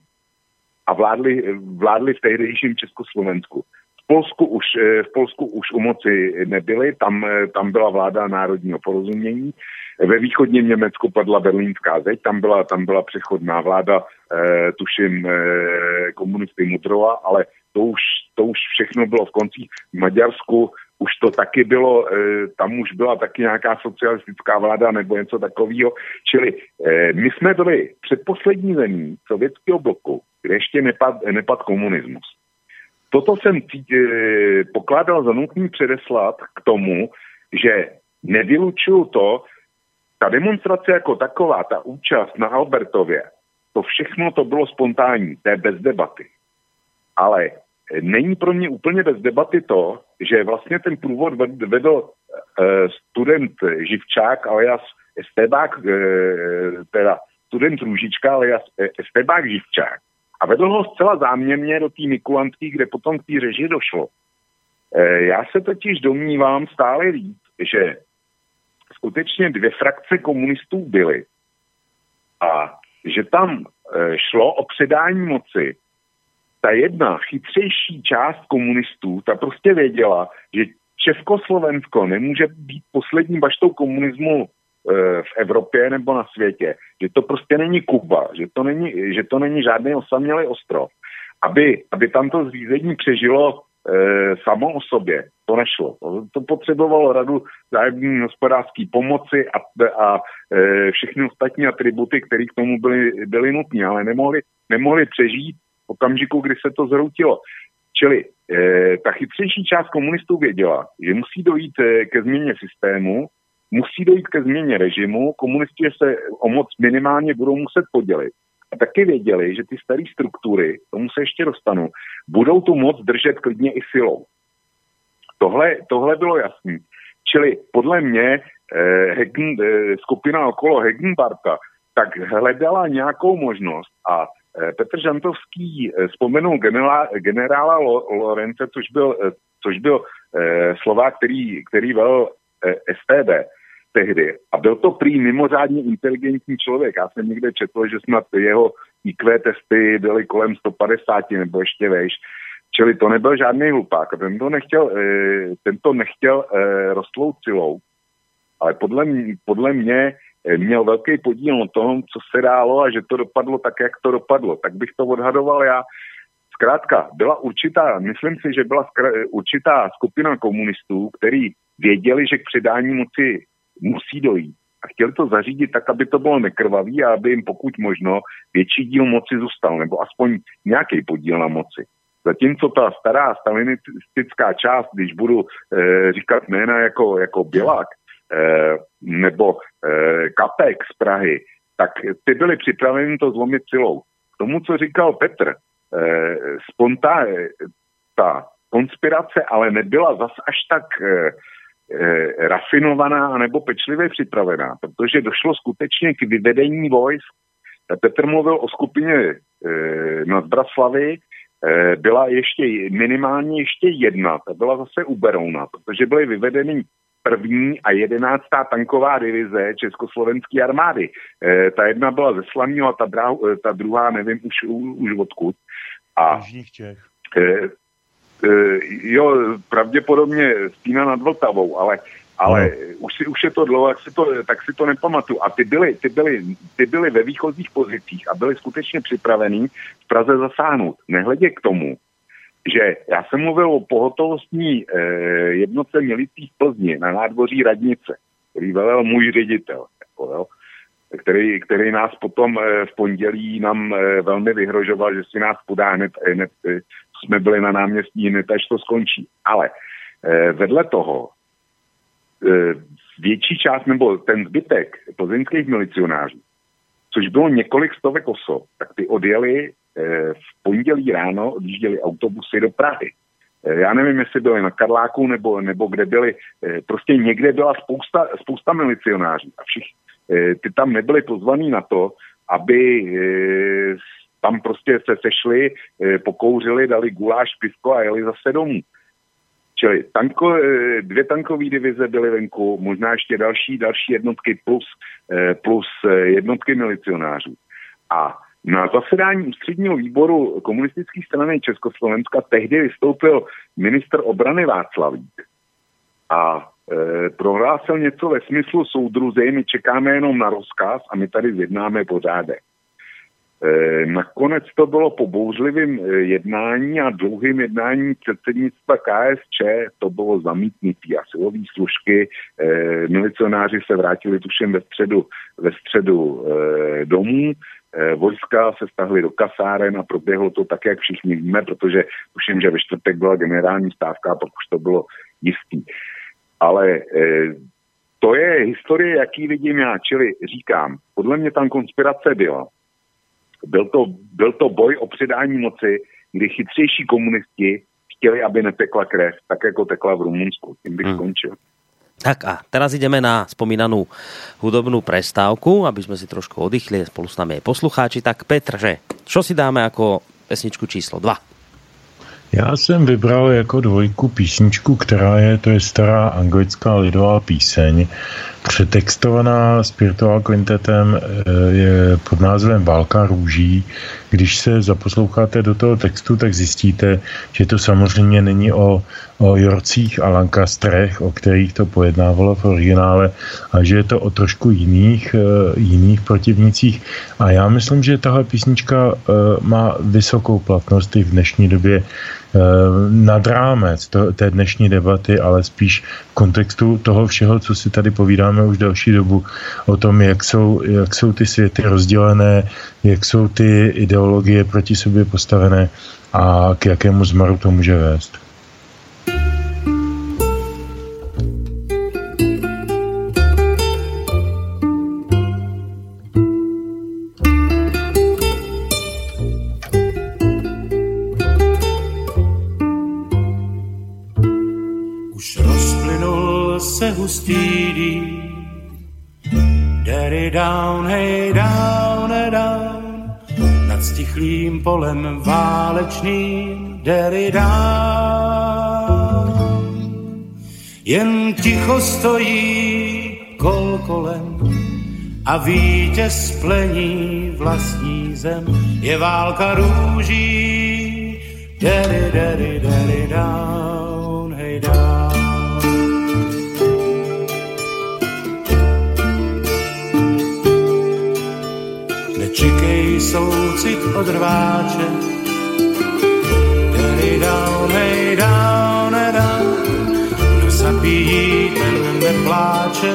a vládli, vládli v tehdejším Československu. V Polsku už, v Polsku už u moci nebyli, tam, tam byla vláda národního porozumění. Ve východním Německu padla berlínská zeď, tam byla, tam byla přechodná vláda, eh, tuším, eh, komunisty Mudrova, ale to už, to už všechno bylo v koncích. V Maďarsku už to taky bylo, eh, tam už byla taky nějaká socialistická vláda nebo něco takového. Čili eh, my jsme byli předposlední zemí sovětského bloku, kde ještě nepad, nepad komunismus. Toto jsem eh, pokládal za nutný předeslat k tomu, že nevylučuju to, ta demonstrace jako taková, ta účast na Albertově, to všechno to bylo spontánní, to je bez debaty. Ale není pro mě úplně bez debaty to, že vlastně ten průvod vedl uh, student Živčák alias Estebák, uh, teda student Růžička alias Estebák Živčák. A vedl ho zcela záměrně do té Mikulantky, kde potom k té reži došlo. Já se totiž domnívám stále víc, že skutečně dvě frakce komunistů byly a že tam šlo o předání moci ta jedna chytřejší část komunistů, ta prostě věděla, že Československo nemůže být poslední baštou komunismu e, v Evropě nebo na světě, že to prostě není Kuba, že to není, že to není žádný osamělý ostrov. Aby, aby tam to zřízení přežilo e, samo o sobě, to nešlo. To, to potřebovalo radu zájemní hospodářské pomoci a, a e, všechny ostatní atributy, které k tomu byly, byly nutné, ale nemohli, nemohli přežít okamžiku, kdy se to zhroutilo. Čili e, ta chytřejší část komunistů věděla, že musí dojít e, ke změně systému, musí dojít ke změně režimu, komunisti se o moc minimálně budou muset podělit. A taky věděli, že ty staré struktury, tomu se ještě dostanu, budou tu moc držet klidně i silou. Tohle, tohle bylo jasný. Čili podle mě eh, Hegen, eh, skupina okolo Hegenbarta tak hledala nějakou možnost a Eh, Petr Žantovský eh, vzpomenul generála, generála Lorence, což byl, eh, což byl Slovák, který, který vel STB tehdy. A byl to prý mimořádně inteligentní člověk. Já jsem někde četl, že snad jeho IQ testy byly kolem 150 nebo ještě vejš. Čili to nebyl žádný hlupák. Ten to nechtěl, ten to nechtěl rostlout silou. Ale podle, podle mě Eh, měl velký podíl na tom, co se dálo a že to dopadlo tak, jak to dopadlo. Tak bych to odhadoval já. Zkrátka, byla určitá, myslím si, že byla určitá skupina komunistů, který věděli, že k předání moci musí dojít. A chtěli to zařídit tak, aby to bylo nekrvavý a aby jim pokud možno větší díl moci zůstal, nebo aspoň nějaký podíl na moci. Zatímco ta stará stalinistická část, když budu e, říkat jména jako, jako Bělák, nebo e, Kapek z Prahy, tak ty byli připraveni to zlomit silou. K tomu, co říkal Petr, e, spontá, ta konspirace ale nebyla zas až tak rafinovaná nebo pečlivě připravená, protože došlo skutečně k vyvedení vojsk. Petr mluvil o skupině na Zbraslavy, e, byla ještě minimálně ještě jedna, ta byla zase u Berouna, protože byly vyvedeny první a jedenáctá tanková divize Československé armády. E, ta jedna byla ze Slaného a ta, drá, e, ta druhá nevím už, už odkud. A, Čech. E, e, jo, pravděpodobně Stína nad Vltavou, ale ale no. už, si, už je to dlouho, tak si to, tak si to nepamatuju. A ty byly, ty, byly, ty byly ve výchozích pozicích a byly skutečně připravený v Praze zasáhnout. Nehledě k tomu, že já jsem mluvil o pohotovostní eh, jednotce milicí v Plzni na nádvoří radnice, který velel můj ředitel, jako, jo, který, který nás potom eh, v pondělí nám eh, velmi vyhrožoval, že si nás podá hned, hned eh, jsme byli na náměstí hned, až to skončí. Ale eh, vedle toho eh, větší část nebo ten zbytek plzeňských milicionářů, což bylo několik stovek osob, tak ty odjeli Eh, v pondělí ráno odjížděli autobusy do Prahy. Eh, já nevím, jestli byli na Karláku nebo, nebo kde byli. Eh, prostě někde byla spousta, spousta milicionářů a všich, ty tam nebyli pozvaní na to, aby tam prostě se sešli, pokouřili, dali guláš, pisko a jeli zase domů. Čili tanko, dvě tankové divize byly venku, možná ještě další, další jednotky plus, plus jednotky milicionářů. A Na zasedání ústředního výboru komunistické strany Československa tehdy vystoupil minister obrany Václavík a e, prohlásil něco ve smyslu soudruzy, my čekáme jenom na rozkaz a my tady zjednáme pořádek. E, nakonec to bylo po bouřlivém e, jednání a dlouhým jednání předsednictva KSČ to bylo zamítnutý a silové služky, e, milicionáři se vrátili tuším ve středu, ve středu domů, vojska se stahly do kasáren a proběhlo to tak, jak všichni víme, protože tuším, že ve čtvrtek byla generální stávka pak už to bylo jistý. Ale to je historie, jaký vidím já, čili říkám, podle mě tam konspirace byla byl to, byl to boj o předání moci, kdy chytřejší komunisti chtěli, aby netekla krev, tak jako tekla v Rumunsku. Tím bych hmm. skončil. Tak a teraz ideme na spomínanú hudobnú prestávku, aby sme si trošku oddychli, spolu s nami aj poslucháči. Tak Petr, že, čo si dáme ako pesničku číslo 2? Já jsem vybral jako dvojku písničku, která je, to je stará anglická lidová píseň, přetextovaná Spiritual Quintetem eh, je pod názvem Válka růží. Když se zaposloucháte do toho textu, tak zjistíte, že to samozřejmě není o, o Jorcích a Lancastrech, o kterých to pojednávalo v originále, a že je to o trošku jiných, eh, jiných protivnicích. A já myslím, že tahle písnička eh, má vysokou platnost i v dnešní době nad rámec té dnešní debaty, ale spíš v kontextu toho všeho, co si tady povídáme už další dobu o tom, jak jsou, jak jsou ty světy rozdělené, jak jsou ty ideologie proti sobě postavené a k jakému zmaru to může vést. Down, hey down, hey down, nad stichlým polem válečným, daddy down. Jen ticho stojí kol kolem a vítěz plení vlastní zem. Je válka růží, daddy, daddy, daddy down, hey down. Soucit od rváče. Daddy down, hey down, hey down. Kdo zapíjí, ten nepláče.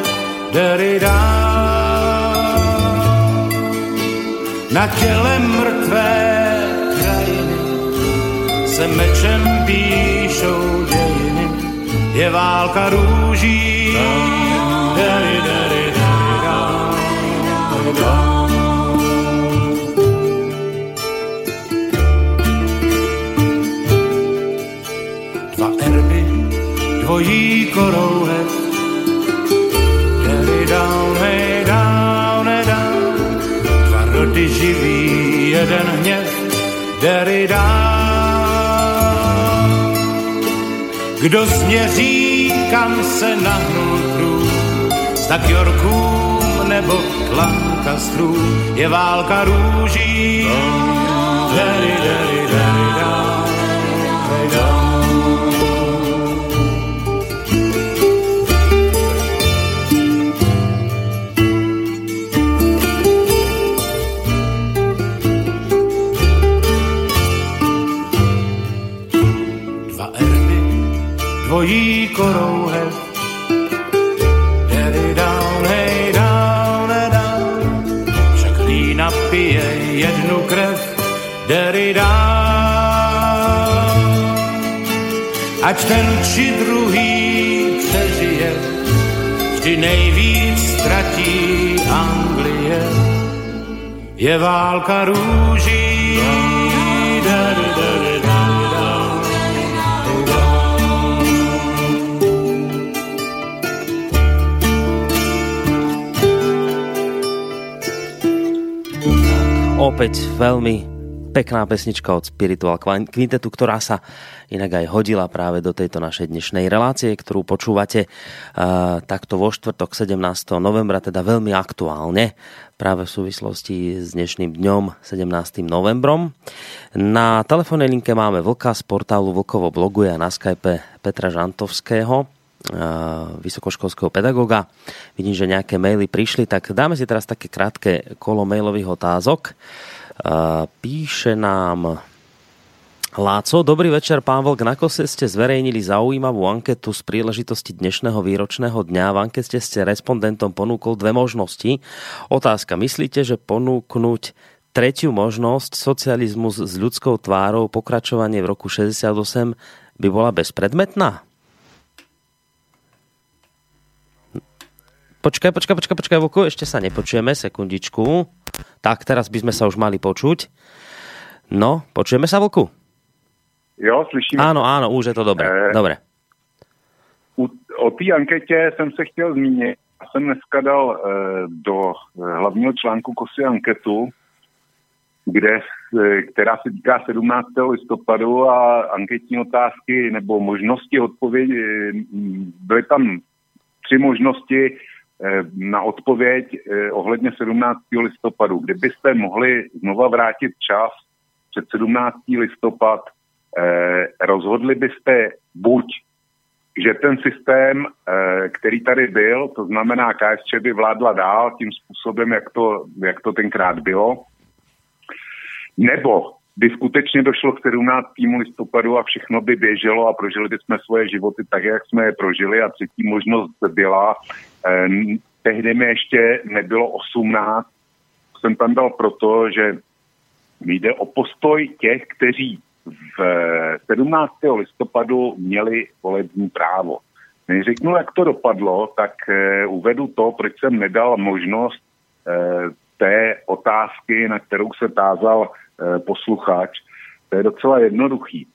Daddy down. Na těle mrtvé krajiny se mečem píšou dějiny. Je válka růží. Daddy, daddy, daddy, down, daddy, down. dvojí jeden hněv, down. Kdo směří, kam se nahnul trůn, znak Yorkům nebo k Lancastrů, je válka růží. Daddy, daddy down, tvojí korouhev. Daddy down, hey down, hey down, však lína pije jednu krev. Daddy down, ať ten či druhý přežije, vždy nejvíc ztratí Anglie. Je válka růží, opäť veľmi Pekná pesnička od Spiritual Quintetu, ktorá sa inak aj hodila práve do tejto našej dnešnej relácie, ktorú počúvate uh, takto vo štvrtok 17. novembra, teda veľmi aktuálne práve v súvislosti s dnešným dňom 17. novembrom. Na telefónnej linke máme Vlka z portálu Vlkovo blogu a na Skype Petra Žantovského, vysokoškolského pedagoga. Vidím, že nejaké maily prišli, tak dáme si teraz také krátke kolo mailových otázok. Píše nám Láco, dobrý večer, pán Vlk. Na kose ste zverejnili zaujímavú anketu z príležitosti dnešného výročného dňa. V ankete ste respondentom ponúkol dve možnosti. Otázka, myslíte, že ponúknuť tretiu možnosť, socializmus s ľudskou tvárou, pokračovanie v roku 68, by bola bezpredmetná? Počkaj, počkaj, počkaj, počkaj, Vlku, ešte sa nepočujeme, sekundičku. Tak, teraz by sme sa už mali počuť. No, počujeme sa, Vlku? Jo, slyšíme. Ano, ano, už je to dobré. Eh, dobré. U, o té anketě jsem se chtěl zmínit. Já jsem dneska dal eh, do eh, hlavního článku Kosy anketu, kde, která se týká 17. listopadu a anketní otázky nebo možnosti odpovědi. Byly tam tři možnosti na odpověď eh, ohledně 17. listopadu. Kdybyste mohli znova vrátit čas před 17. listopad, eh, rozhodli byste buď, že ten systém, který tady byl, to znamená KSČ by vládla dál tím způsobem, jak to, jak to tenkrát bylo, nebo by skutečně došlo k 17. listopadu a všechno by běželo a prožili bychom svoje životy tak, jak jsme je prožili. A třetí možnost byla, eh, tehdy mi ještě nebylo 18, jsem tam dal proto, že jde o postoj těch, kteří v 17. listopadu měli volební právo. Než řeknu, jak to dopadlo, tak eh, uvedu to, proč jsem nedal možnost eh, té otázky, na kterou se tázal Eh, posluchač. To je docela jednoduchý.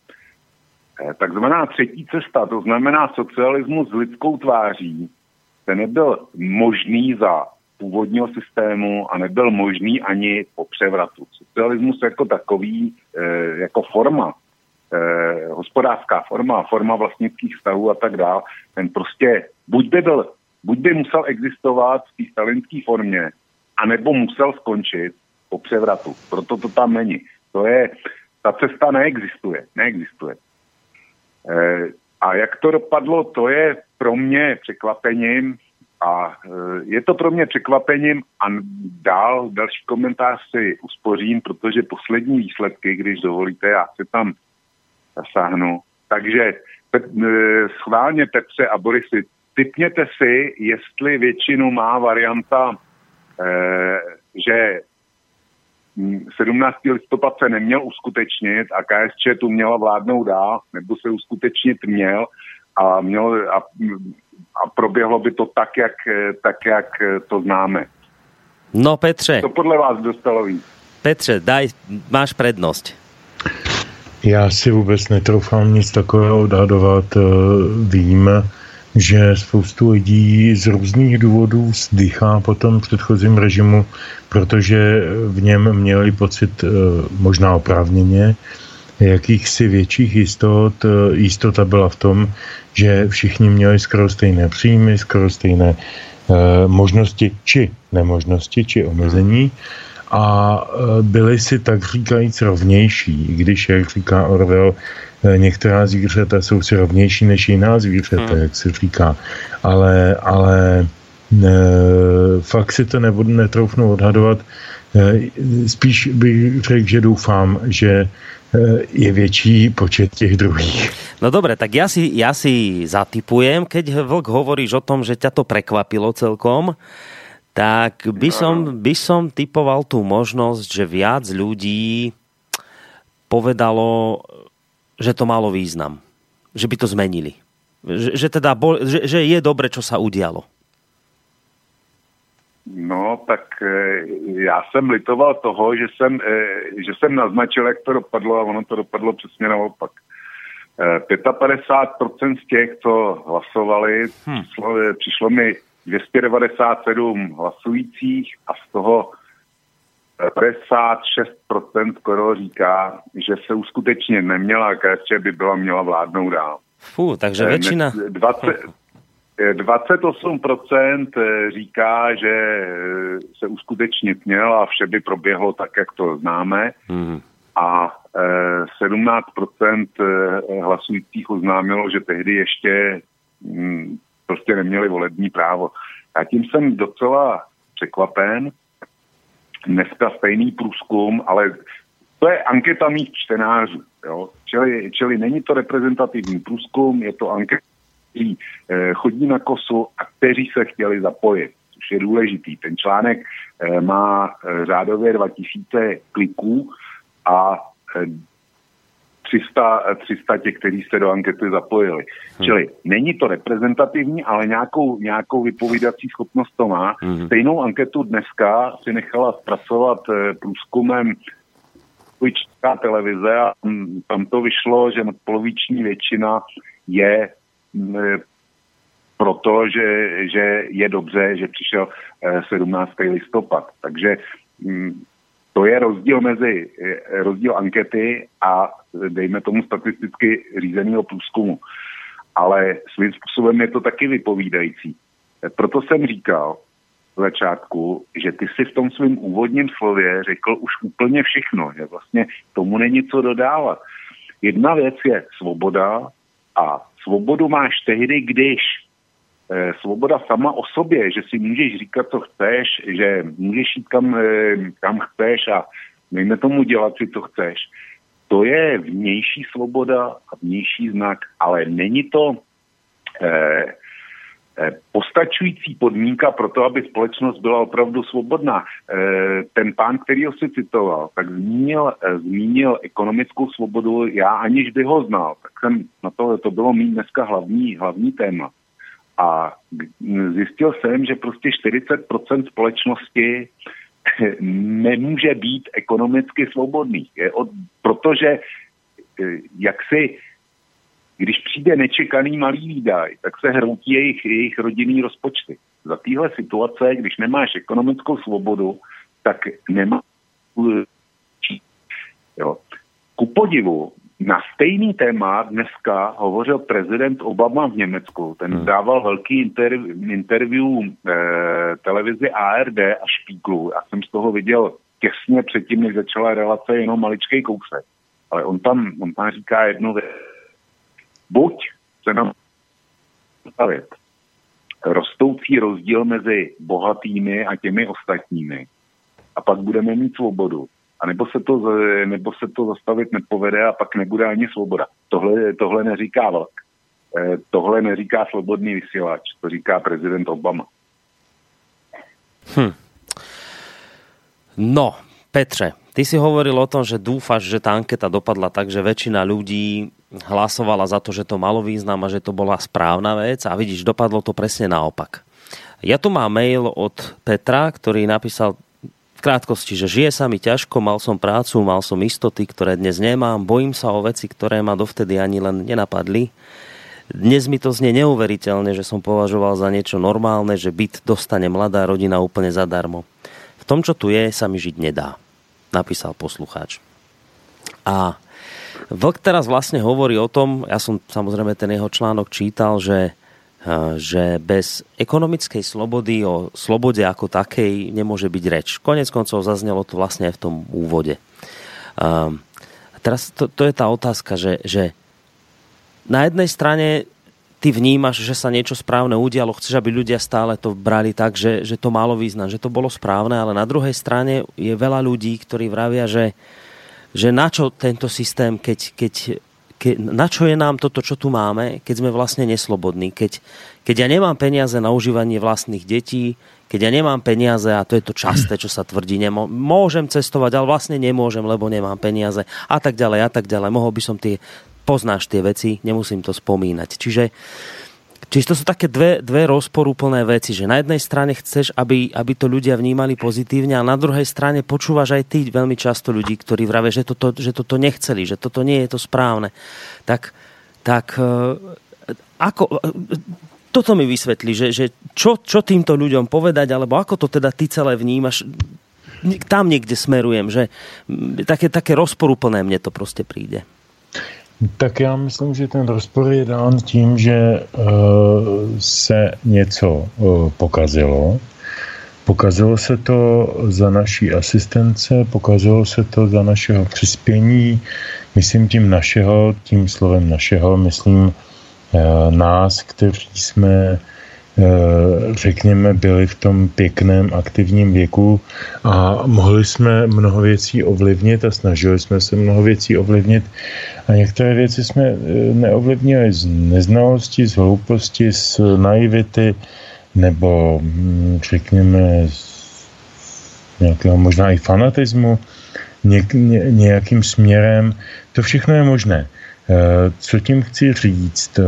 Eh, takzvaná třetí cesta, to znamená socialismus s lidskou tváří, ten nebyl možný za původního systému a nebyl možný ani po převratu. Socialismus jako takový, eh, jako forma, hospodářská forma, forma vlastnických vztahů a tak dále, ten prostě buď by byl, buď by musel existovat v té stalinské formě, anebo musel skončit po převratu. Proto to tam není. To je, ta cesta neexistuje. Neexistuje. E, a jak to dopadlo, to je pro mě překvapením a e, je to pro mě překvapením a dál další komentář si uspořím, protože poslední výsledky, když dovolíte, já se tam zasáhnu. Takže pe, e, schválně Petře a Borisy, typněte si, jestli většinu má varianta, že 17. listopad se neměl uskutečnit a KSČ tu měla vládnout dál, nebo se uskutečnit měl a, měl, a, a proběhlo by to tak jak, tak, jak to známe. No Petře. To podle vás dostalo víc. Petře, daj, máš prednost. Já si vůbec netroufám nic takového odhadovat. Vím, že spoustu lidí z různých důvodů zdychá po tom předchozím režimu, protože v něm měli pocit eh, možná oprávněně jakýchsi větších jistot. Eh, jistota byla v tom, že všichni měli skoro stejné příjmy, skoro stejné eh, možnosti či nemožnosti, či omezení a byli si tak říkajíc rovnější, když, jak říká Orwell, některá zvířata jsou si rovnější než jiná zvířata, hmm. jak se říká. Ale, ale ne, fakt si to nebudu netroufnu odhadovat. Eh, spíš bych řekl, že doufám, že eh, je větší počet těch druhých. No dobre, tak ja si, ja si zatypujem, keď Vlk hovoríš o tom, že ťa to prekvapilo celkom, tak by som, by som typoval tú možnosť, že viac ľudí povedalo, že to malo význam. Že by to zmenili. Že, že teda bol, že, že je dobre, čo sa udialo. No, tak e, já jsem litoval toho, že jsem, e, že jsem naznačil, jak to dopadlo a ono to dopadlo přesně naopak. 55% z těch, co hlasovali, hmm. přišlo, e, přišlo mi 297 hlasujících a z toho 56% skoro říká, že se uskutečně neměla, KSČ by byla měla vládnout dál. Fú, takže většina... 20, 28% říká, že se uskutečnit měl a vše by proběhlo tak, jak to známe. Hmm. A 17% hlasujících oznámilo, že tehdy ještě hm, prostě neměli volební právo. A tím jsem docela překvapen. Dneska stejný průzkum, ale to je anketa mých čtenářů. Jo? Čili, čili není to reprezentativní průzkum, je to anketa, který eh, chodí na kosu a kteří se chtěli zapojit, což je důležitý. Ten článek eh, má eh, řádově 2000 kliků a eh, 300, 300 těch, kteří se do ankety zapojili. Hmm. Čili není to reprezentativní, ale nějakou, nějakou vypovídací schopnost to má. Hmm. Stejnou anketu dneska si nechala zpracovat eh, průzkumem Česká televize a tam to vyšlo, že poloviční většina je eh, proto, že, že je dobře, že přišel 17. Eh, listopad. Takže mm, to je rozdíl mezi rozdíl ankety a dejme tomu statisticky řízeného průzkumu. Ale svým způsobem je to taky vypovídající. Proto jsem říkal v začátku, že ty si v tom svém úvodním slově řekl už úplně všechno, že vlastně tomu není co dodávat. Jedna věc je svoboda a svobodu máš tehdy, když eh, svoboda sama o sobě, že si můžeš říkat, co chceš, že můžeš jít kam, eh, kam chceš a nejme tomu dělat si, co chceš. To je vnější svoboda a vnější znak, ale není to eh, eh, postačující podmínka pro to, aby společnost byla opravdu svobodná. Eh, ten pán, který ho si citoval, tak zmínil, eh, zmínil ekonomickou svobodu, já aniž by ho znal, tak jsem na to, to bylo mít dneska hlavní, hlavní téma. A zjistil jsem, že prostě 40% společnosti nemůže být ekonomicky svobodný. Je od, protože eh, jak si, když přijde nečekaný malý výdaj, tak se hroutí jejich, jejich rodinný rozpočty. Za téhle situace, když nemáš ekonomickou svobodu, tak nemá jo. Ku podivu, na stejný téma dneska hovořil prezident Obama v Německu. Ten hmm. dával velký interview, interview eh, televizi ARD a Špíklu. Já jsem z toho viděl těsně předtím, než začala relace, jenom maličkej kousek. Ale on tam, on tam říká jednu věc. Buď se nám stavit rostoucí rozdíl mezi bohatými a těmi ostatními a pak budeme mít svobodu a nebo se to, nebo se to zastavit nepovede a pak nebude ani svoboda. Tohle, tohle neříká Vlk. Eh, tohle neříká slobodný vysílač, to říká prezident Obama. Hm. No, Petře, ty si hovoril o tom, že dúfaš, že tá anketa dopadla tak, že väčšina ľudí hlasovala za to, že to malo význam a že to bola správna vec a vidíš, dopadlo to presne naopak. Ja tu mám mail od Petra, ktorý napísal v krátkosti, že žije sa mi ťažko, mal som prácu, mal som istoty, ktoré dnes nemám, bojím sa o veci, ktoré ma dovtedy ani len nenapadli. Dnes mi to znie neuveriteľne, že som považoval za niečo normálne, že byt dostane mladá rodina úplne zadarmo. V tom, čo tu je, sa mi žiť nedá, napísal poslucháč. A Vlk teraz vlastne hovorí o tom, ja som samozrejme ten jeho článok čítal, že že bez ekonomickej slobody o slobode ako takej nemôže byť reč. Konec koncov zaznelo to vlastne aj v tom úvode. Teraz to, to je tá otázka, že, že na jednej strane ty vnímaš, že sa niečo správne udialo, chceš, aby ľudia stále to brali tak, že, že to malo význam, že to bolo správne, ale na druhej strane je veľa ľudí, ktorí vravia, že, že na čo tento systém, keď, keď ke, na čo je nám toto, čo tu máme, keď sme vlastne neslobodní, keď, keď ja nemám peniaze na užívanie vlastných detí, keď ja nemám peniaze, a to je to časté, čo sa tvrdí, nemo, môžem cestovať, ale vlastne nemôžem, lebo nemám peniaze a tak ďalej a tak ďalej. Mohol by som tie, poznáš tie veci, nemusím to spomínať. Čiže uh, Čiže to sú také dve, dve rozporúplné veci, že na jednej strane chceš, aby, aby to ľudia vnímali pozitívne a na druhej strane počúvaš aj ty veľmi často ľudí, ktorí vravia, že toto, že toto nechceli, že toto nie je to správne. Tak, tak e, ako, e, toto mi vysvetlí, že, že čo, čo týmto ľuďom povedať, alebo ako to teda ty celé vnímaš? tam někde smerujem, že také, také rozporuplné mně to prostě přijde. Tak já myslím, že ten rozpor je dán tím, že uh, se něco uh, pokazilo. Pokazilo se to za naší asistence, pokazilo se to za našeho přispění, myslím tím našeho, tím slovem našeho, myslím uh, nás, kteří jsme Eh, řekněme, byli v tom pěkném aktivním věku a mohli jsme mnoho věcí ovlivnit a snažili jsme se mnoho věcí ovlivnit a některé věci jsme eh, neovlivnili z neznalosti, z hlouposti, z naivity nebo hm, řekněme z nějakého možná i fanatismu nějakým směrem. To všechno je možné. Eh, co tím chci říct? Eh,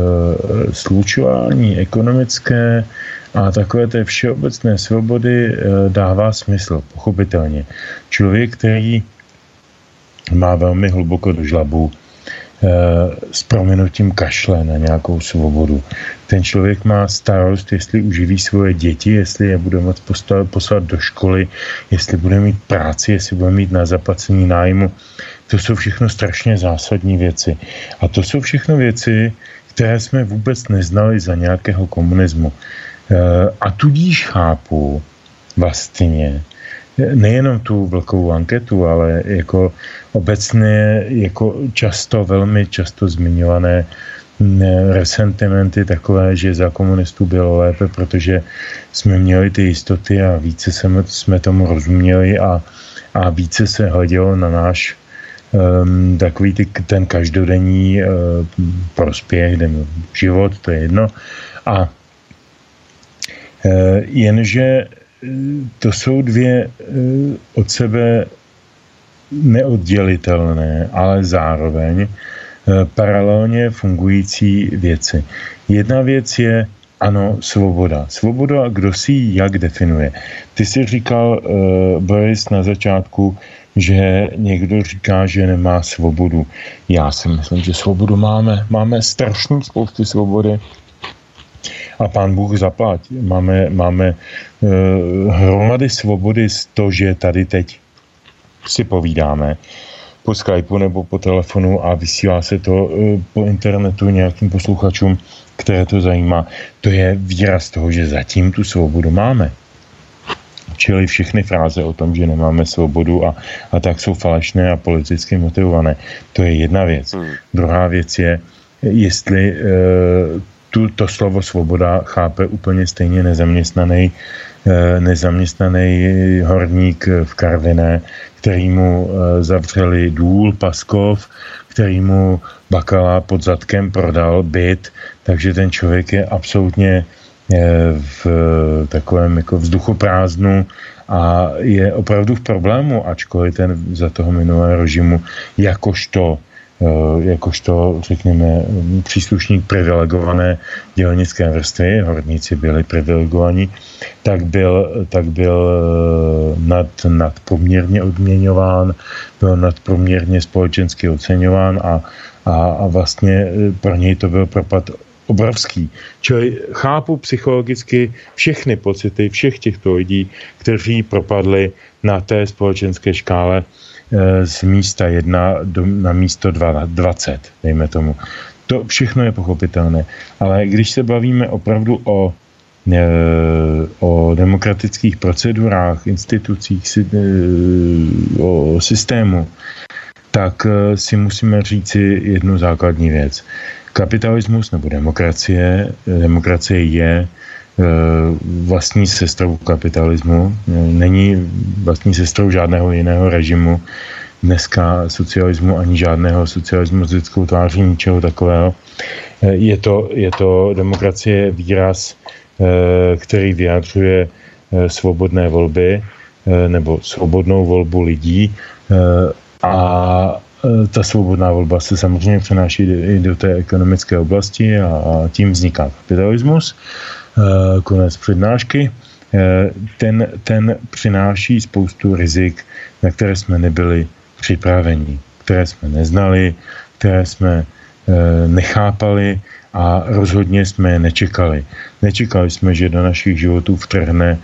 slučování ekonomické a takové té všeobecné svobody eh, dává smysl, pochopitelně. Člověk, který má velmi hluboko do žlabu, s proměnutím kašle na nějakou svobodu. Ten člověk má starost, jestli uživí svoje děti, jestli je bude moct poslat do školy, jestli bude mít práci, jestli bude mít na zaplacení nájmu. To jsou všechno strašně zásadní věci. A to jsou všechno věci, které jsme vůbec neznali za nějakého komunismu. E, a tudíž chápu vlastně nejenom tu vlkovou anketu, ale jako obecně jako často, velmi často zmiňované resentimenty takové, že za komunistů bylo lépe, protože jsme měli ty jistoty a více jsme, jsme tomu rozuměli a, a více se hledělo na náš takový ty, ten každodenní uh, prospěch, den, život, to je jedno. A uh, jenže eh, to jsou dvě od sebe neoddělitelné, ale zároveň paralelně fungující věci. Jedna věc je ano, svoboda. Svoboda, kdo si ji jak definuje. Ty jsi říkal, uh, Boris, na začátku, že někdo říká, že nemá svobodu. Já si myslím, že svobodu máme. Máme strašnou spousty svobody a pán Bůh zaplať. Máme, máme uh, hromady svobody z to, že tady teď si povídáme po Skypeu nebo po telefonu a vysílá se to uh, po internetu nějakým posluchačům, které to zajímá. To je výraz toho, že zatím tu svobodu máme. Čili všechny fráze o tom, že nemáme svobodu a, a tak jsou falešné a politicky motivované. To je jedna věc. Hmm. Druhá věc je, jestli e, tu, to slovo svoboda chápe úplně stejně nezaměstnaný, e, nezaměstnaný horník v Karviné, který mu e, zavřeli důl Paskov, který mu Bakala pod zadkem prodal byt, takže ten člověk je absolutně v takovém jako vzduchoprázdnu a je opravdu v problému, ačkoliv ten za toho minulého režimu jakožto eh, jakožto, řekněme, příslušník privilegované dělnické vrstvy, horníci byli privilegovaní, tak byl, tak byl eh, nad, nadpoměrně odměňován, byl nadpoměrně společensky oceňován a, a, a vlastně eh, pro něj to byl propad obrovský. Čili chápu psychologicky všechny pocity všech těchto lidí, kteří propadli na té společenské škále e, z místa 1 do, na místo 20, dejme tomu. To všechno je pochopitelné. Ale když se bavíme opravdu o e, o demokratických procedurách, institucích, e, o systému, tak si musíme říci jednu základní věc kapitalismus nebo demokracie, demokracie je e, vlastní sestrou kapitalismu, není vlastní sestrou žádného jiného režimu, dneska socialismu ani žádného socialismu s lidskou tváří, ničeho takového. E, je to, je to demokracie výraz, e, který vyjadřuje svobodné volby nebo svobodnou volbu lidí a Eh, ta svobodná volba se samozřejmě přenáší i do té ekonomické oblasti a, a tím vzniká kapitalismus. Eh, konec přednášky. Eh, ten, ten přináší spoustu rizik, na které jsme nebyli připraveni, které jsme neznali, které jsme nechápali a rozhodně jsme nečekali. Nečekali jsme, že do našich životů vtrhne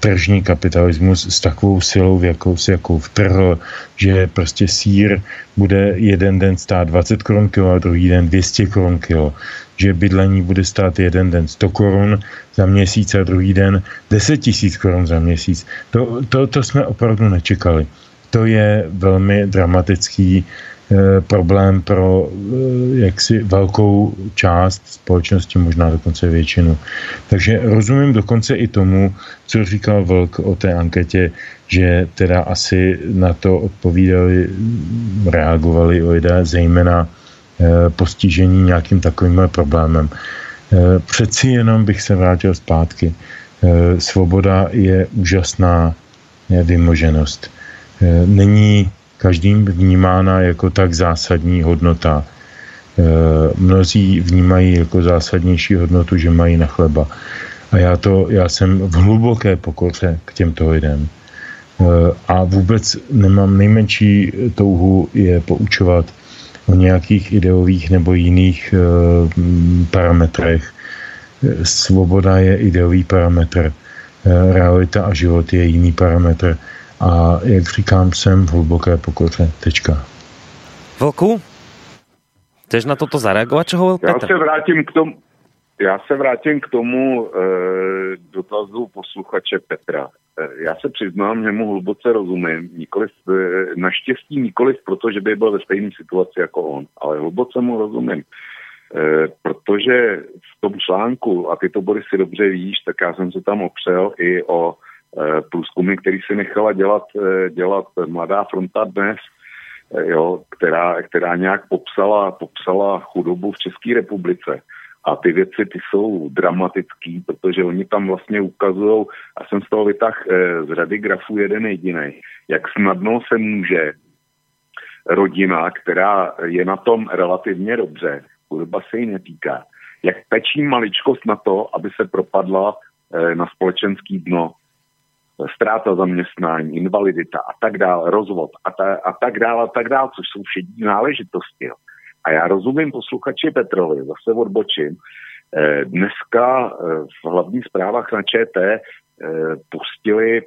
tržní kapitalismus s takovou silou, v jakou si jakou vtrhl, že prostě sír bude jeden den stát 20 korun kilo a druhý den 200 korun kilo. Že bydlení bude stát jeden den 100 korun za měsíc a druhý den 10 tisíc korun za měsíc. To, to, to jsme opravdu nečekali. To je velmi dramatický Eh, problém pro eh, jaksi velkou část společnosti, možná dokonce většinu. Takže rozumím dokonce i tomu, co říkal Vlk o té anketě, že teda asi na to odpovídali, reagovali lidé, zejména eh, postižení nějakým takovým problémem. Přeci jenom bych se vrátil zpátky. Svoboda je úžasná vymoženost. Není každým vnímána jako tak zásadní hodnota. E, mnozí vnímají jako zásadnější hodnotu, že mají na chleba. A já, to, já jsem v hluboké pokoře k těmto lidem. E, a vůbec nemám nejmenší touhu je poučovat o nějakých ideových nebo jiných e, parametrech. Svoboda je ideový parametr, realita a život je jiný parametr a jak říkám, jsem v hluboké pokoře. Tečka. Vlku? Chceš na toto zareagovat, čo hovoril Petr? Já se vrátím k tomu, já se vrátím k tomu e, dotazu posluchače Petra. E, já se přiznám, že mu hluboce rozumím, nikoliv, e, naštěstí nikoliv proto, že by byl ve stejné situaci jako on, ale hluboce mu rozumím. E, protože v tom článku, a ty to body si dobře víš, tak já jsem se tam opřel i o Eh, průzkumy, který si nechala dělat, eh, dělat Mladá fronta dnes, eh, jo, která, která nějak popsala, popsala chudobu v České republice. A ty věci ty jsou dramatický, protože oni tam vlastně ukazují, a jsem z toho vytah z řady grafů jeden jediný, jak snadno se může rodina, která je na tom relativně dobře, chudoba se jí netýká, jak pečí maličkost na to, aby se propadla na společenský dno ztráta zaměstnání, invalidita a tak dále, rozvod a, ta, a tak dále a tak dále, což jsou všední náležitosti. A já rozumím posluchači Petrovi, zase odbočím. Eh, dneska eh, v hlavních zprávách na ČT eh, pustili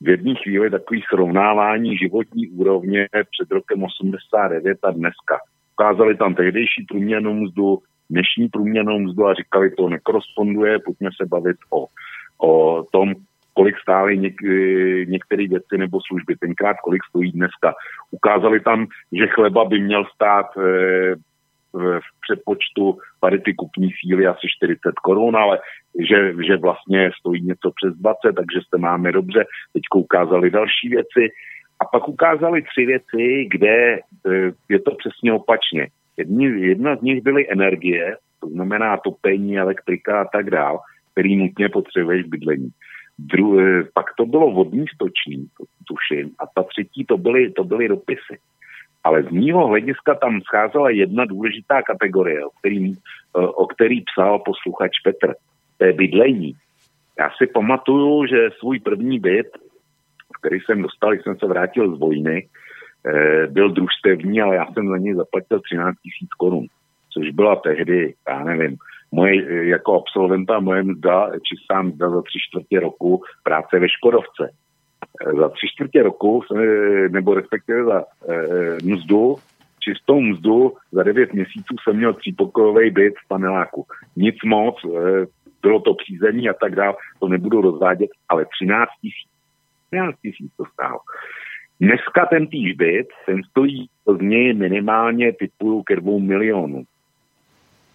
v jedné chvíli takový srovnávání životní úrovně před rokem 89 a dneska. Ukázali tam tehdejší průměrnou mzdu, dnešní průměrnou mzdu a říkali, to nekoresponduje, pojďme se bavit o o tom, kolik stály něk, některé věci nebo služby, tenkrát kolik stojí dneska. Ukázali tam, že chleba by měl stát e, v přepočtu parity kupní síly asi 40 korun, ale že, že vlastně stojí něco přes 20, takže se máme dobře. Teď ukázali další věci a pak ukázali tři věci, kde e, je to přesně opačně. Jedni, jedna z nich byly energie, to znamená topení, elektrika a tak dále který nutně potřebuješ bydlení. Dru, eh, pak to bylo vodní stoční, to tuším, a ta třetí to byly, to byly dopisy. Ale z mýho hlediska tam scházela jedna důležitá kategorie, o který, eh, o který psal posluchač Petr. To je bydlení. Já si pamatuju, že svůj první byt, který jsem dostal, když jsem se vrátil z vojny, eh, byl družstevní, ale já jsem za něj zaplatil 13 000 korun, což byla tehdy, já nevím, moje, jako absolventa moje mzda, čistá mzda za tři čtvrtě roku práce ve Škodovce. Za tři čtvrtě roku, nebo respektive za eh, mzdu, čistou mzdu za devět měsíců jsem měl třípokojový byt v paneláku. Nic moc, eh, bylo to přízemí a tak dále, to nebudu rozvádět, ale 13 tisíc. 13 tisíc to stálo. Dneska ten týž byt, ten stojí z něj minimálně typu ke dvou milionů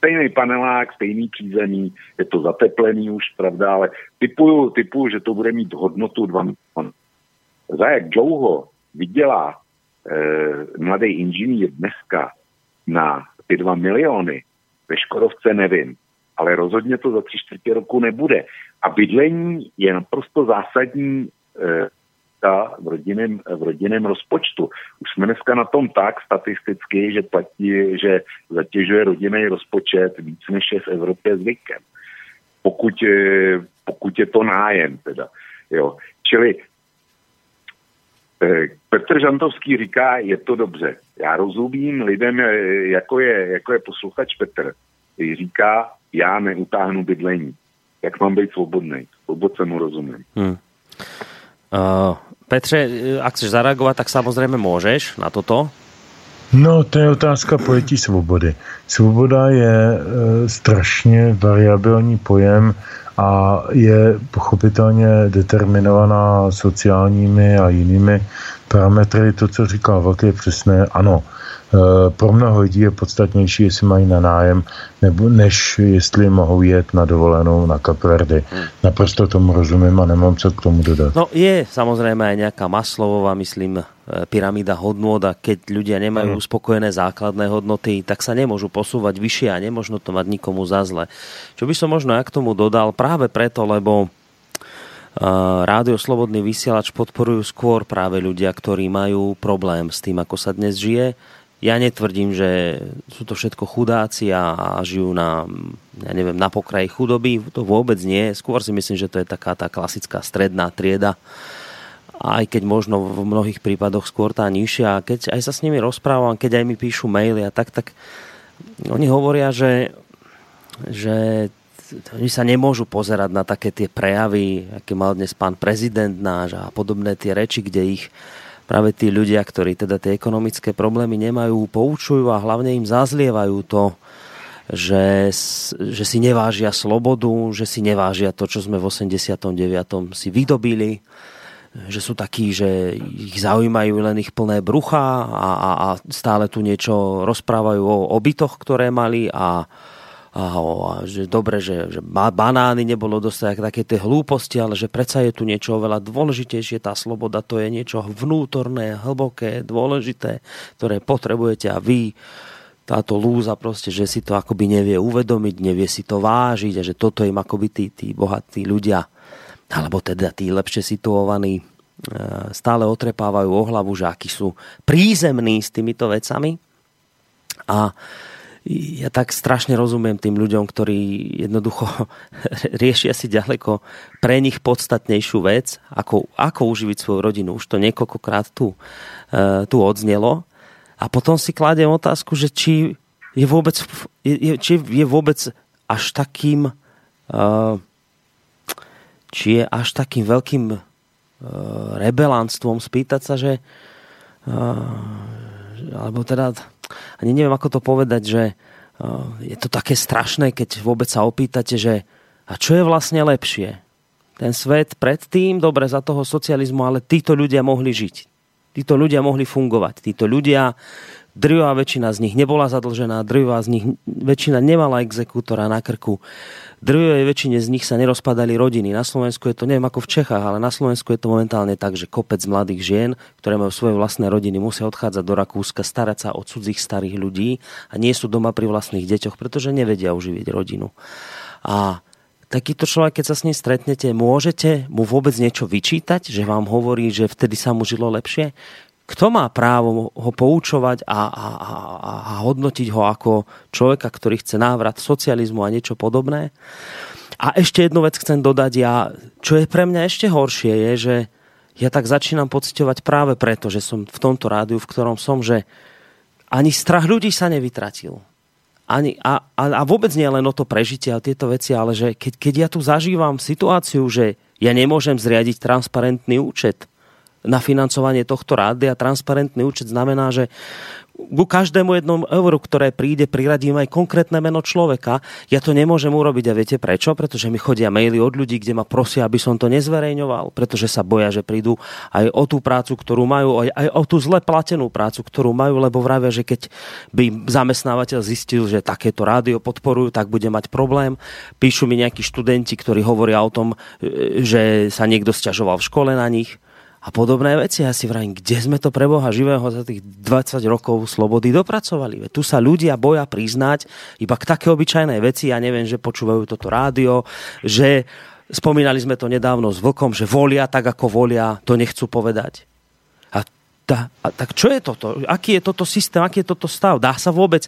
stejný panelák, stejný přízemí, je to zateplený už, pravda, ale typuju, typuju, že to bude mít hodnotu 2 miliony. Za jak dlouho vydělá eh, mladý inženýr dneska na ty 2 miliony, ve Škodovce nevím, ale rozhodně to za tři čtvrtě roku nebude. A bydlení je naprosto zásadní eh, dneska v rodinném, v rodinném rozpočtu. Už jsme dneska na tom tak statisticky, že platí, že zatěžuje rodinný rozpočet víc než je v Evropě zvykem. Pokud, pokud je to nájem teda. Jo. Čili eh, Petr Žantovský říká, je to dobře. Já rozumím lidem, eh, jako je, jako je posluchač Petr, který říká, já neutáhnu bydlení. Jak mám být svobodný? vůbec mu rozumím. Hmm. Uh, Petře, ak chceš zareagovat, tak samozřejmě můžeš na toto. No, to je otázka pojetí svobody. Svoboda je e, strašně variabilní pojem a je pochopitelně determinovaná sociálními a jinými parametry. To, co říkal Vlk, je přesné. Ano, Eh, pro mnoho lidí je podstatnější, jestli mají na nájem, nebo než jestli mohou jet na dovolenou na Kapverdy. Hmm. Naprosto tomu rozumím a nemám co k tomu dodat. No je samozřejmě aj nejaká Maslovová, myslím, eh, pyramída hodnot a keď ľudia nemajú hmm. uspokojené základné hodnoty, tak sa nemôžu posúvať vyššie a nemožno to mať nikomu za zle. Čo by som možno ja k tomu dodal práve preto, lebo Uh, Rádio Slobodný vysielač podporujú skôr práve ľudia, ktorí majú problém s tým, ako sa dnes žije ja netvrdím, že sú to všetko chudáci a, a žijú na, ja neviem, na pokraji chudoby. To vôbec nie. Skôr si myslím, že to je taká tá klasická stredná trieda. Aj keď možno v mnohých prípadoch skôr tá nižšia. A keď aj sa s nimi rozprávam, keď aj mi píšu maily a tak, tak oni hovoria, že, že oni sa nemôžu pozerať na také tie prejavy, aké mal dnes pán prezident náš a podobné tie reči, kde ich práve tí ľudia, ktorí teda tie ekonomické problémy nemajú, poučujú a hlavne im zazlievajú to, že, že si nevážia slobodu, že si nevážia to, čo sme v 89. si vydobili, že sú takí, že ich zaujímajú len ich plné brucha a, a, a stále tu niečo rozprávajú o, o bytoch, ktoré mali a, a, a že dobre, že, že banány nebolo dostať také tie hlúposti, ale že predsa je tu niečo oveľa dôležitejšie, tá sloboda to je niečo vnútorné, hlboké, dôležité, ktoré potrebujete a vy táto lúza prostě, že si to akoby nevie uvedomiť, nevie si to vážiť a že toto im akoby tí, tí bohatí ľudia alebo teda tí lepšie situovaní e, stále otrepávajú o hlavu, že akí sú prízemní s týmito vecami. A ja tak strašne rozumiem tým ľuďom, ktorí jednoducho riešia si ďaleko pre nich podstatnejšiu vec, ako, ako uživiť svoju rodinu. Už to niekoľkokrát tu, uh, tu odznelo. A potom si kladiem otázku, že či je vôbec, je, či je vôbec až takým uh, či je až takým veľkým uh, rebelantstvom spýtať sa, že alebo teda ani neviem, ako to povedať, že je to také strašné, keď vôbec sa opýtate, že a čo je vlastne lepšie? Ten svet predtým, dobre, za toho socializmu, ale títo ľudia mohli žiť. Títo ľudia mohli fungovať. Títo ľudia, drvivá väčšina z nich nebola zadlžená, drvivá z nich väčšina nemala exekútora na krku drvivej väčšine z nich sa nerozpadali rodiny. Na Slovensku je to, neviem ako v Čechách, ale na Slovensku je to momentálne tak, že kopec mladých žien, ktoré majú svoje vlastné rodiny, musia odchádzať do Rakúska, starať sa o cudzích starých ľudí a nie sú doma pri vlastných deťoch, pretože nevedia uživiť rodinu. A takýto človek, keď sa s ním stretnete, môžete mu vôbec niečo vyčítať, že vám hovorí, že vtedy sa mu žilo lepšie? kto má právo ho poučovať a, a, a, a hodnotiť ho ako človeka, ktorý chce návrat socializmu a niečo podobné. A ešte jednu vec chcem dodať, ja, čo je pre mňa ešte horšie, je, že ja tak začínam pocitovať práve preto, že som v tomto rádiu, v ktorom som, že ani strach ľudí sa nevytratil. Ani, a, a, a vôbec nie len o to prežitie a tieto veci, ale že keď, keď ja tu zažívam situáciu, že ja nemôžem zriadiť transparentný účet, na financovanie tohto rády a transparentný účet znamená, že ku každému jednom euru, ktoré príde, priradím aj konkrétne meno človeka. Ja to nemôžem urobiť a viete prečo? Pretože mi chodia maily od ľudí, kde ma prosia, aby som to nezverejňoval, pretože sa boja, že prídu aj o tú prácu, ktorú majú, aj, aj o tú zle platenú prácu, ktorú majú, lebo vravia, že keď by zamestnávateľ zistil, že takéto rádio podporujú, tak bude mať problém. Píšu mi nejakí študenti, ktorí hovoria o tom, e, že sa niekto sťažoval v škole na nich a podobné veci. Ja si vrajím, kde sme to pre Boha živého za tých 20 rokov slobody dopracovali. Tu sa ľudia boja priznať iba k také obyčajnej veci. Ja neviem, že počúvajú toto rádio, že spomínali sme to nedávno s Vlkom, že volia tak, ako volia, to nechcú povedať. A, ta, a tak čo je toto? Aký je toto systém? Aký je toto stav? Dá sa vôbec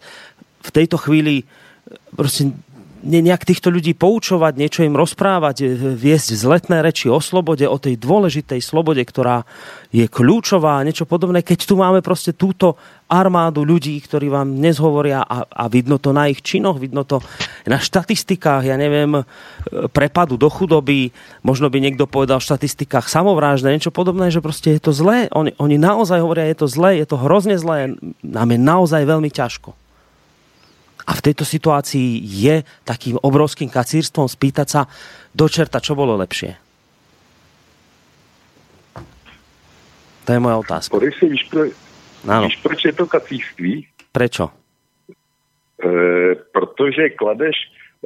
v tejto chvíli proste nejak týchto ľudí poučovať, niečo im rozprávať, viesť zletné reči o slobode, o tej dôležitej slobode, ktorá je kľúčová, niečo podobné, keď tu máme proste túto armádu ľudí, ktorí vám dnes hovoria a, a vidno to na ich činoch, vidno to na štatistikách, ja neviem, prepadu do chudoby, možno by niekto povedal v štatistikách samovrážne, niečo podobné, že proste je to zlé. Oni, oni naozaj hovoria, je to zlé, je to hrozne zlé, nám je naozaj veľmi ťažko. A v tejto situácii je takým obrovským kacírstvom spýtať sa do čerta, čo bolo lepšie. To je moja otázka. Boris, víš, pro, víš, proč je to kacířství? Prečo? E, protože kladeš,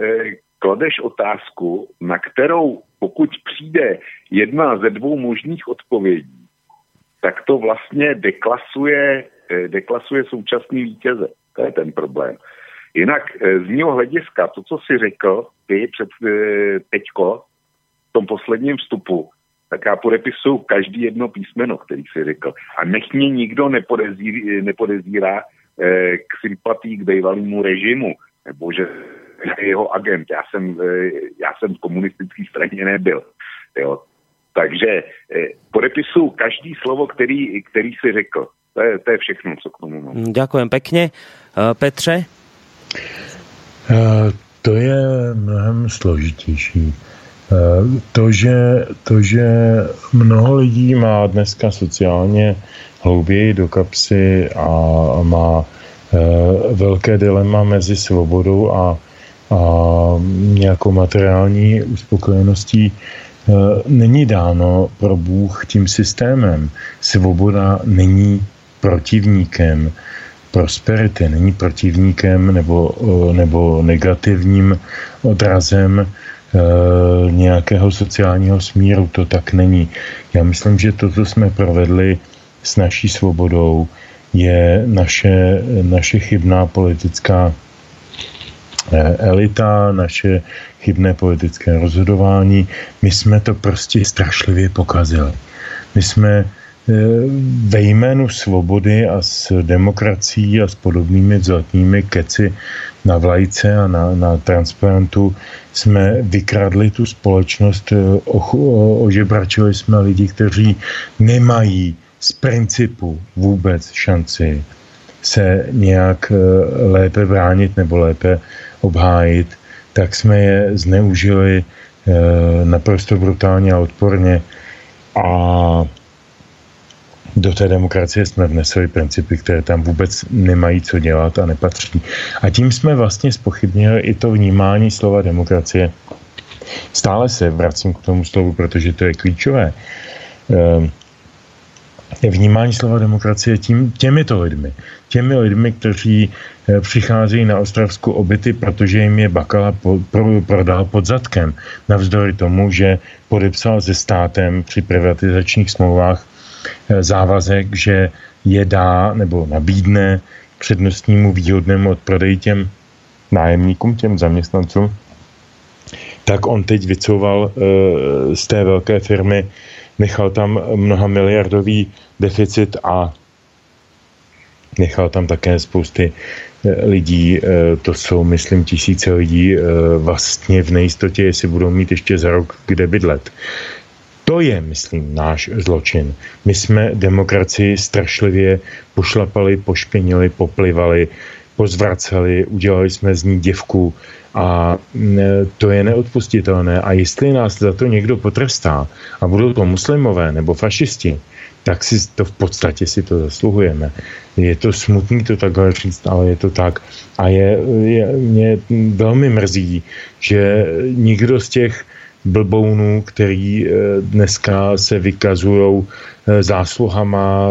e, kladeš otázku, na kterou pokud přijde jedna ze dvou možných odpovědí, tak to vlastně deklasuje, e, deklasuje současný vítěze. To je ten problém. Jinak e, z mého hlediska, to, co jsi řekl, ty před e, teďko, v tom posledním vstupu, tak já podepisuju každý jedno písmeno, který si řekl. A nech mě nikdo nepodezírá, nepodezírá eh, k sympatii k bývalému režimu, nebo že je jeho agent. Já jsem, eh, já jsem v komunistické straně nebyl. Jo. Takže eh, podepisuju každý slovo, který, který si řekl. To je, to je všechno, co k tomu mám. Ďakujem pekne. Uh, Petře? Uh, to je mnohem složitější. Eh, to, že, to, že mnoho lidí má dneska sociálně hlouběji do kapsy a má eh, velké dilema mezi svobodou a, a nějakou materiální uspokojeností, eh, není dáno pro Bůh tím systémem. Svoboda není protivníkem prosperity, není protivníkem nebo, nebo negativním odrazem Eh, nějakého sociálního smíru. To tak není. Já myslím, že to, co jsme provedli s naší svobodou, je naše, naše chybná politická eh, elita, naše chybné politické rozhodování. My jsme to prostě strašlivě pokazili. My jsme ve jménu svobody a s demokracií a s podobnými zlatými keci na vlajce a na, na transparentu jsme vykradli tu společnost, eh, ožebračili jsme lidi, kteří nemají z principu vůbec šanci se nějak eh, lépe bránit nebo lépe obhájit, tak jsme je zneužili eh, naprosto brutálně a odporně. A do té demokracie jsme vnesli principy, které tam vůbec nemají co dělat a nepatří. A tím jsme vlastně spochybnili i to vnímání slova demokracie. Stále se vracím k tomu slovu, protože to je klíčové. Ehm, vnímání slova demokracie tím, těmito lidmi. Těmi lidmi, kteří eh, přicházejí na Ostravsku obyty, protože jim je Bakala po, pro, prodal pod zadkem. Navzdory tomu, že podepsal se státem při privatizačních smlouvách závazek, že je dá nebo nabídne přednostnímu výhodnému odprodeji těm nájemníkům, těm zaměstnancům, tak on teď vycouval e, z té velké firmy, nechal tam mnoha miliardový deficit a nechal tam také spousty e, lidí, to jsou, myslím, tisíce lidí vlastně v nejistotě, jestli budou mít ještě za rok kde bydlet. To je, myslím, náš zločin. My jsme demokracii strašlivě pošlapali, pošpinili, poplivali, pozvraceli, udělali jsme z ní děvku a to je neodpustitelné. A jestli nás za to někdo potrestá a budou to muslimové nebo fašisti, tak si to v podstatě si to zasluhujeme. Je to smutný to takhle říct, ale je to tak. A je, je, mě velmi mrzí, že nikdo z těch blbounů, který eh, dneska se vykazují zásluhama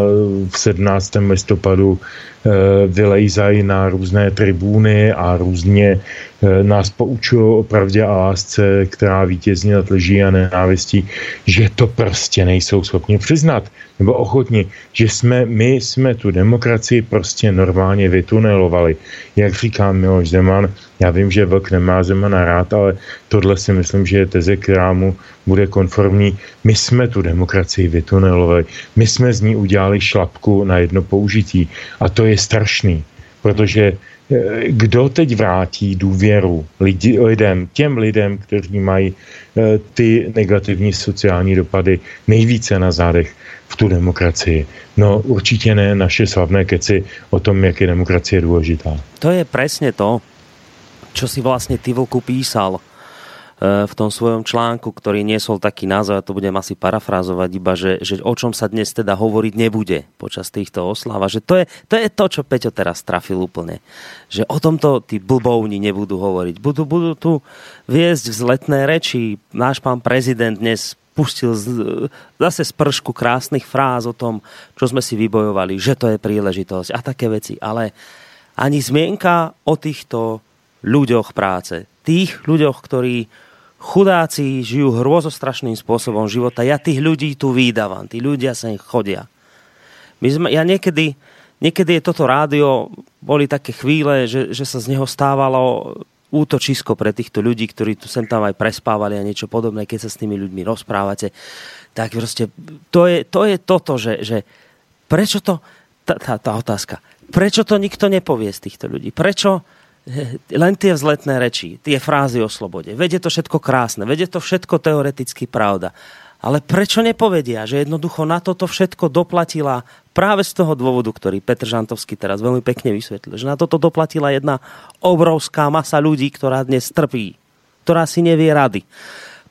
v 17. listopadu eh, vylejzají na různé tribuny a různě nás poučují o pravdě a lásce, která vítězní nad lží a nenávistí, že to prostě nejsou schopni přiznat nebo ochotni, že jsme, my jsme tu demokracii prostě normálně vytunelovali. Jak říká Miloš Zeman, já vím, že vlk nemá Zemana rád, ale tohle si myslím, že je teze, která mu bude konformní. My jsme tu demokracii vytunelovali. My jsme z ní udělali šlapku na jedno použití. A to je strašný, protože kdo teď vrátí důvěru lidi, lidem, těm lidem, kteří mají ty negativní sociální dopady nejvíce na zádech v tu demokracii. No určitě ne naše slavné keci o tom, jak je demokracie důležitá. To je přesně to, čo si vlastně ty Vlku písal v tom svojom článku, ktorý niesol taký názov, ja to budem asi parafrázovať iba, že, že o čom sa dnes teda hovoriť nebude počas týchto oslav. A že to je, to je to, čo Peťo teraz trafil úplne. Že o tomto tí blbovni nebudú hovoriť. Budú, budú tu viesť vzletné reči. Náš pán prezident dnes pustil z, zase z pršku krásnych fráz o tom, čo sme si vybojovali, že to je príležitosť a také veci. Ale ani zmienka o týchto ľuďoch práce. Tých ľuďoch, ktorí chudáci žijú hrozostrašným spôsobom života. Ja tých ľudí tu výdávam, tí ľudia sa chodia. My sme, ja niekedy, niekedy je toto rádio, boli také chvíle, že, že sa z neho stávalo útočisko pre týchto ľudí, ktorí tu sem tam aj prespávali a niečo podobné, keď sa s tými ľuďmi rozprávate. Tak proste to je, to je toto, že, že prečo to, tá, tá, tá otázka, prečo to nikto nepovie z týchto ľudí? Prečo, len tie vzletné reči, tie frázy o slobode. Veď je to všetko krásne, veď je to všetko teoreticky pravda. Ale prečo nepovedia, že jednoducho na toto všetko doplatila práve z toho dôvodu, ktorý Petr Žantovský teraz veľmi pekne vysvetlil, že na toto doplatila jedna obrovská masa ľudí, ktorá dnes trpí, ktorá si nevie rady.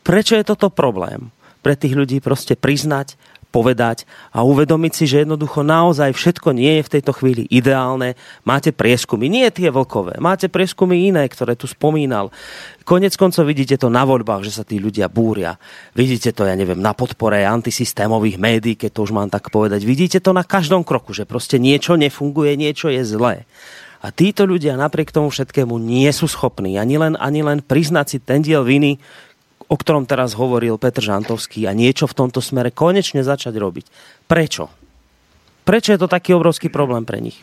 Prečo je toto problém? Pre tých ľudí proste priznať, povedať a uvedomiť si, že jednoducho naozaj všetko nie je v tejto chvíli ideálne. Máte prieskumy, nie tie vlkové, máte prieskumy iné, ktoré tu spomínal. Konec koncov vidíte to na voľbách, že sa tí ľudia búria. Vidíte to, ja neviem, na podpore antisystémových médií, keď to už mám tak povedať. Vidíte to na každom kroku, že proste niečo nefunguje, niečo je zlé. A títo ľudia napriek tomu všetkému nie sú schopní ani len, ani len priznať si ten diel viny, o ktorom teraz hovoril Petr Žantovský a niečo v tomto smere konečne začať robiť. Prečo? Prečo je to taký obrovský problém pre nich?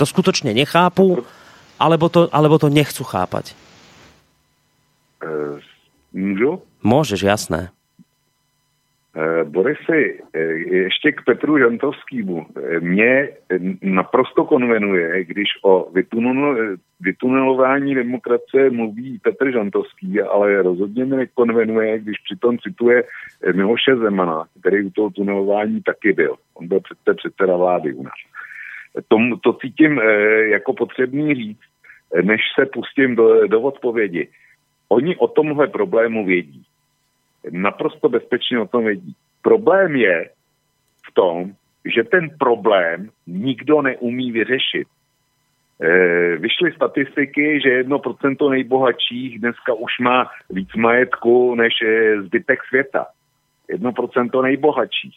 To skutočne nechápu, alebo to, alebo to nechcú chápať? Uh, můžu? Môžeš, jasné. Eh, Borisy, eh, ještě k Petru Žantovskému. Eh, mě naprosto konvenuje, když o vytunelování demokracie mluví Petr Žantovský, ale rozhodně mi nekonvenuje, když přitom cituje Miloše Zemana, který u toho tunelování taky byl. On byl přece předseda vlády u nás. To, to cítím jako potřebný říct, než se pustím do, do odpovědi. Oni o tomhle problému vědí naprosto bezpečně o tom vědí. Problém je v tom, že ten problém nikdo neumí vyřešit. E, vyšly statistiky, že 1% nejbohatších dneska už má víc majetku než zbytek světa. 1% nejbohatších.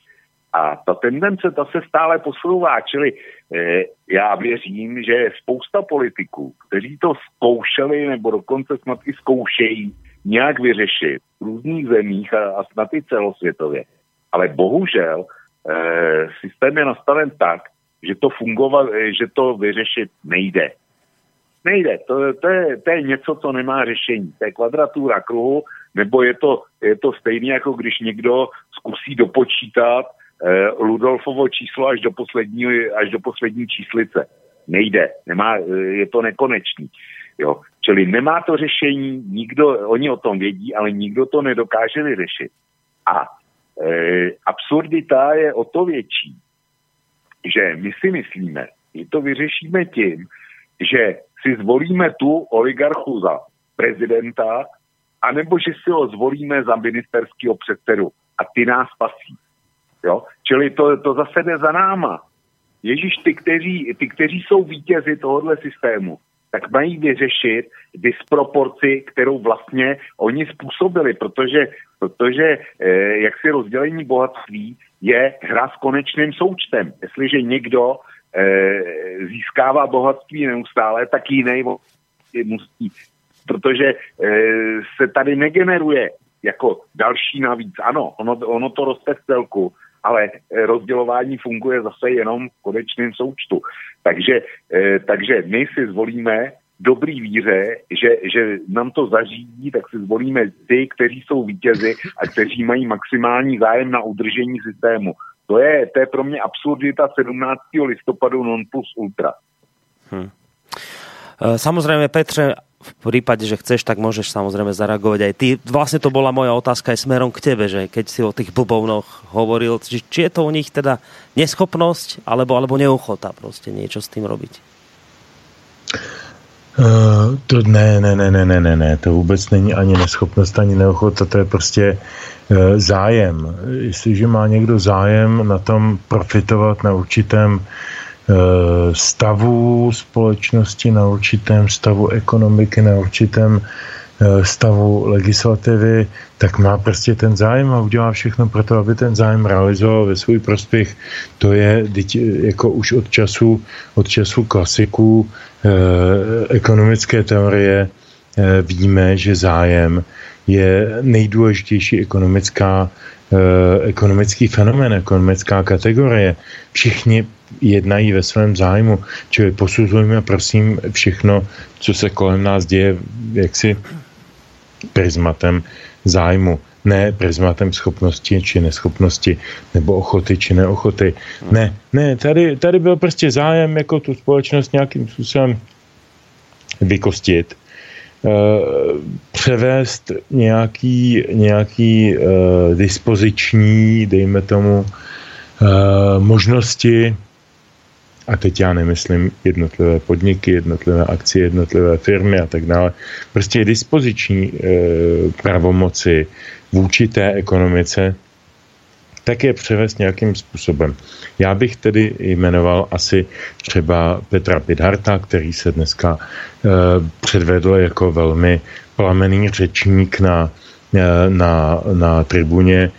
A ta tendence, ta se stále posouvá, čili e, já věřím, že spousta politiků, kteří to zkoušeli nebo dokonce snad i zkoušejí, nějak vyřešit v různých zemích a, a snad i celosvětově. Ale bohužel e, systém je nastaven tak, že to fungovat, eh, že to vyřešit nejde. Nejde, to, to, je, to je něco, co nemá řešení. To je kvadratura kruhu, nebo je to, je to stejné, jako když někdo zkusí dopočítat eh, Ludolfovo číslo až do, poslední, až do poslední číslice. Nejde, nemá, je to nekonečný. Jo. Čili nemá to řešení, nikdo, oni o tom vědí, ale nikdo to nedokáže vyřešit. A e, absurdita je o to větší, že my si myslíme, že to vyřešíme tím, že si zvolíme tu oligarchu za prezidenta, anebo že si ho zvolíme za ministerského předsedu a ty nás pasí. Jo? Čili to, to zase jde za náma. Ježíš, ty kteří, ty, kteří jsou vítězi tohohle systému, tak mají vyřešit disproporci, kterou vlastně oni způsobili, protože, protože eh, jak si rozdělení bohatství je hra s konečným součtem. Jestliže někdo eh, získává bohatství neustále, tak jiný musí, protože eh, se tady negeneruje jako další navíc. Ano, ono, ono to roste v celku, ale eh, rozdělování funguje zase jenom v konečném součtu. Takže, eh, takže my si zvolíme dobrý víře, že, že nám to zařídí, tak si zvolíme ty, kteří jsou vítězi a kteří mají maximální zájem na udržení systému. To je, to je pro mě absurdita 17. listopadu non plus ultra. Hmm. Samozrejme, Petře, v prípade, že chceš, tak môžeš samozrejme zareagovať aj ty. Vlastne to bola moja otázka aj smerom k tebe, že keď si o tých blbovnoch hovoril, či, či je to u nich teda neschopnosť alebo, alebo neochota prostě niečo s tým robiť? Uh, to ne, ne, ne, ne, ne, ne, ne, to vůbec není ani neschopnost, ani neochota, to je prostě uh, zájem. Jestliže má někdo zájem na tom profitovat na určitém uh, stavu společnosti, na určitém stavu ekonomiky, na určitém eh, stavu legislativy, tak má prostě ten zájem a udělá všechno pro to, aby ten zájem realizoval ve svůj prospěch. To je jako už od času, od času klasiků eh, ekonomické teorie eh, víme, že zájem je nejdůležitější ekonomická, eh, ekonomický fenomén, ekonomická kategorie. Všichni jednají ve svém zájmu. Čili posuzujeme prosím všechno, co se kolem nás děje, jaksi prismatem zájmu ne prismatem schopnosti či neschopnosti, nebo ochoty či neochoty. Ne, ne, tady, tady byl prostě zájem jako tu společnost nějakým způsobem vykostit, uh, převést nějaký, nějaký uh, dispoziční, dejme tomu, uh, možnosti a teď já nemyslím jednotlivé podniky, jednotlivé akcie, jednotlivé firmy a tak dále, prostě dispoziční e, pravomoci vůči té ekonomice, tak je převést nějakým způsobem. Já bych tedy jmenoval asi třeba Petra Pidharta, který se dneska e, předvedl jako velmi plamený řečník na, e, na, na tribuně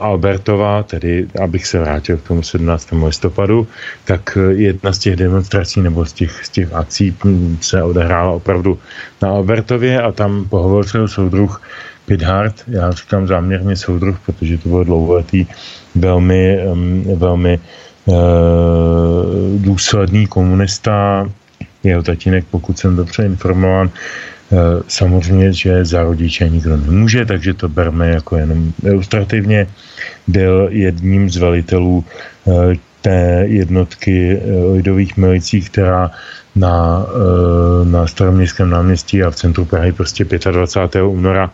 Albertova, tedy abych se vrátil k tomu 17. listopadu, tak eh, jedna z těch demonstrací nebo z těch, z těch akcí hm, se odehrála opravdu na Albertově a tam pohovořil soudruh Pithard, já říkám záměrně soudruh, protože to byl dlouholetý, velmi, hm, velmi uh, důsledný komunista, jeho tatínek, pokud jsem dobře informován, Eh, samozřejmě, že za rodiče nikdo nemůže, takže to berme jako jenom ilustrativně. Byl jedním z velitelů eh, té jednotky eh, lidových milicí, která na, na staroměstském náměstí a v centru Prahy prostě 25. února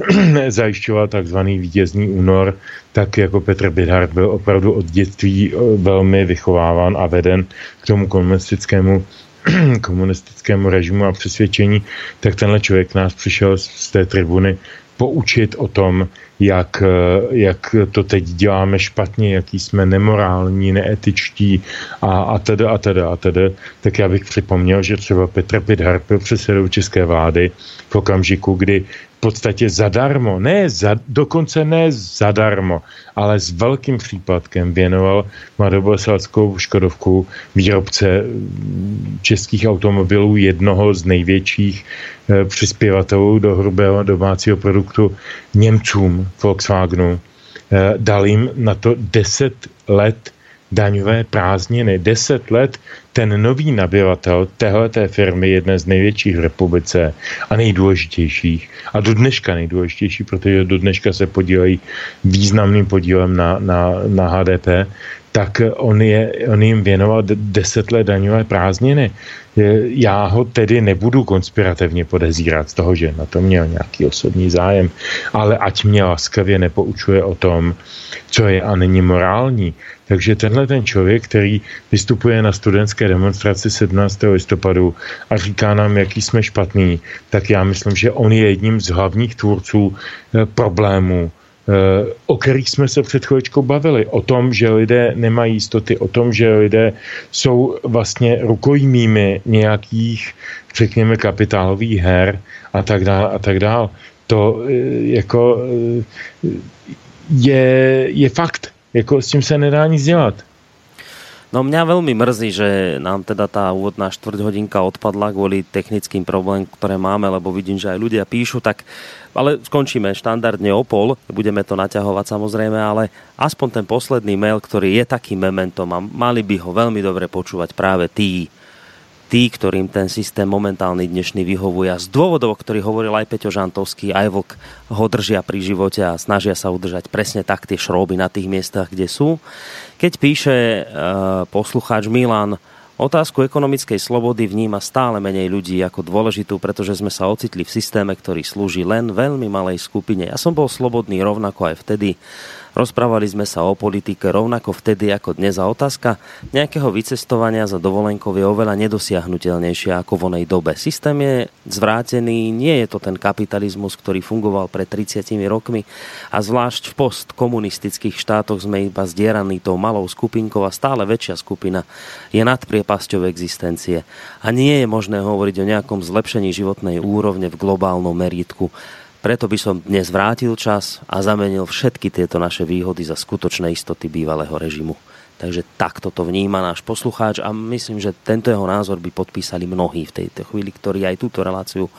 zajišťoval takzvaný vítězný únor, tak jako Petr Bidhart byl opravdu od dětství velmi vychováván a veden k tomu komunistickému komunistickému režimu a přesvědčení, tak tenhle člověk nás přišel z té tribuny poučit o tom, jak, jak to teď děláme špatně, jaký jsme nemorální, neetičtí a, a teda a teda a teda, tak já bych připomněl, že třeba Petr Pidhar byl předsedou české vlády v okamžiku, kdy podstatě zadarmo, ne za, dokonce ne zadarmo, ale s velkým případkem věnoval mladoboleslavskou Škodovku výrobce mm, českých automobilů jednoho z největších e, přispěvatelů do hrubého domácího produktu Němcům Volkswagenu. E, dal jim na to 10 let daňové prázdniny. Deset let ten nový nabyvatel téhleté firmy, jedné z největších v republice a nejdůležitějších, a do dneška nejdůležitější, protože do dneška se podílejí významným podílem na, na, na HDP, tak on, je, on jim věnoval deset let daňové prázdniny. Já ho tedy nebudu konspirativně podezírat z toho, že na to měl nějaký osobní zájem, ale ať mě laskavě nepoučuje o tom, co je a není morální. Takže tenhle ten člověk, který vystupuje na studentské demonstraci 17. listopadu a říká nám, jaký jsme špatný, tak já myslím, že on je jedním z hlavních tvůrců eh, problémů, o kterých jsme se před chvíličkou bavili. O tom, že lidé nemají jistoty, o tom, že lidé jsou vlastně rukojmími nějakých, řekněme, kapitálových her a tak dále a tak dále. To eh, jako je, je fakt jako s tím se nedá nic dělat. No mňa veľmi mrzí, že nám teda tá úvodná štvrť hodinka odpadla kvôli technickým problémom, ktoré máme, lebo vidím, že aj ľudia píšu, tak ale skončíme štandardne o pol, budeme to naťahovať samozrejme, ale aspoň ten posledný mail, ktorý je takým mementom a mali by ho veľmi dobre počúvať práve tí, tí, ktorým ten systém momentálny dnešný vyhovuje. Z dôvodov, o ktorých hovoril aj Peťo Žantovský, aj Vlk ho držia pri živote a snažia sa udržať presne tak tie šroby na tých miestach, kde sú. Keď píše uh, poslucháč Milan Otázku ekonomickej slobody vníma stále menej ľudí ako dôležitú, pretože sme sa ocitli v systéme, ktorý slúži len veľmi malej skupine. Ja som bol slobodný rovnako aj vtedy, Rozprávali sme sa o politike rovnako vtedy ako dnes a otázka nejakého vycestovania za dovolenkou je oveľa nedosiahnutelnejšia ako v onej dobe. Systém je zvrátený, nie je to ten kapitalizmus, ktorý fungoval pred 30 rokmi a zvlášť v postkomunistických štátoch sme iba zdieraní tou malou skupinkou a stále väčšia skupina je nad priepasťou existencie. A nie je možné hovoriť o nejakom zlepšení životnej úrovne v globálnom meritku. Preto by som dnes vrátil čas a zamenil všetky tieto naše výhody za skutočné istoty bývalého režimu. Takže takto to vníma náš poslucháč a myslím, že tento jeho názor by podpísali mnohí v tejto chvíli, ktorí aj túto reláciu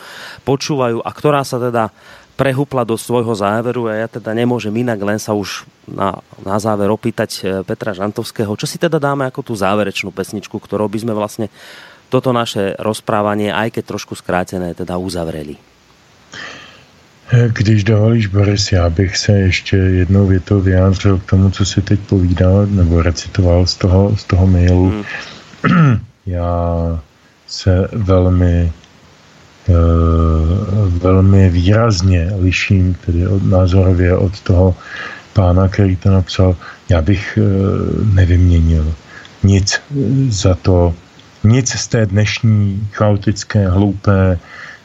počúvajú a ktorá sa teda prehupla do svojho záveru a ja teda nemôžem inak len sa už na, na záver opýtať eh, Petra Žantovského, čo si teda dáme ako tú záverečnú pesničku, ktorou by sme vlastne toto naše rozprávanie, aj keď trošku skrátené, teda uzavreli. Když dovolíš, Boris, já bych se ještě jednou větou vyjádřil k tomu, co si teď povídal, nebo recitoval z toho, z toho mailu. Hmm. Já se velmi eh, velmi výrazně liším tedy od, názorově od toho pána, který to napsal. Já bych eh, nevyměnil nic za to, nic z té dnešní chaotické, hloupé,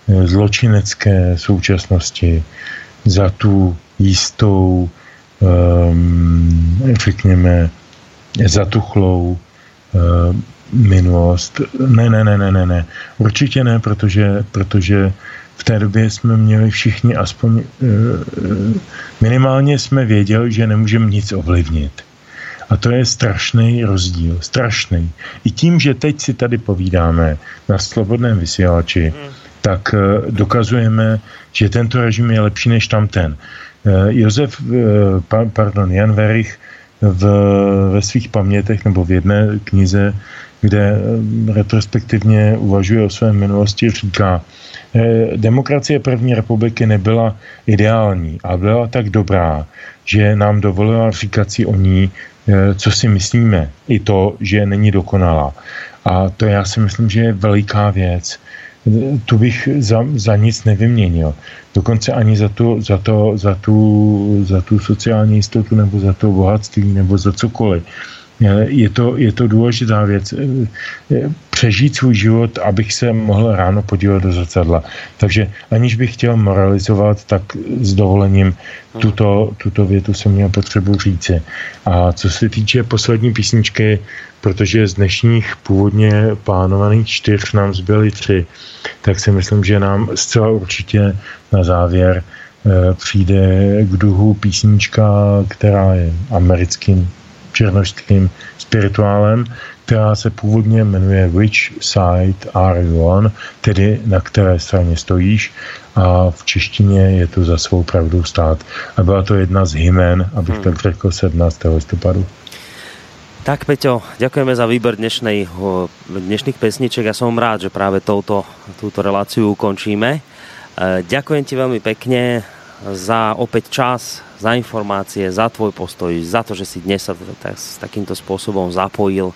zločinecké současnosti, za tu jistou, um, řekněme, zatuchlou uh, minulost. Ne, ne, ne, ne, ne, ne. Určitě ne, protože, protože v té době jsme měli všichni aspoň uh, minimálně jsme věděli, že nemůžeme nic ovlivnit. A to je strašný rozdíl, strašný. I tím, že teď si tady povídáme na slobodném vysílači, hmm tak eh, dokazujeme, že tento režim je lepší než tamten. Eh, Josef, eh, pardon, Jan Verich v, ve svých pamětech nebo v jedné knize, kde retrospektivně uvažuje o své minulosti, říká, demokracie první republiky nebyla ideální a byla tak dobrá, že nám dovolila říkat si o ní, co si myslíme. I to, že není dokonalá. A to já si myslím, že je veliká věc tu bych za, za nic nevyměnil. Dokonce ani za, tu, za, to, za, tu, za tu sociální jistotu nebo za to bohatství nebo za cokoliv. Je to, je to důležitá věc. Přežít svůj život, abych se mohl ráno podívat do zrcadla. Takže aniž bych chtěl moralizovat, tak s dovolením tuto, tuto větu jsem měl potřebu říci. A co se týče poslední písničky, protože z dnešních původně plánovaných čtyř nám zbyly tři, tak si myslím, že nám zcela určitě na závěr eh, přijde k duhu písnička, která je americkým černožským spirituálem, která se původně jmenuje Which Side Are You On, tedy na které straně stojíš a v češtině je to za svou pravdu stát. A byla to jedna z hymen, abych hmm. tak řekl, 17. listopadu. Tak Peťo, ďakujeme za výber dnešnej, dnešných pesniček. Ja som rád, že práve touto, túto reláciu ukončíme. E, ďakujem ti veľmi pekne za opäť čas, za informácie, za tvoj postoj, za to, že si dnes sa tak, s takýmto spôsobom zapojil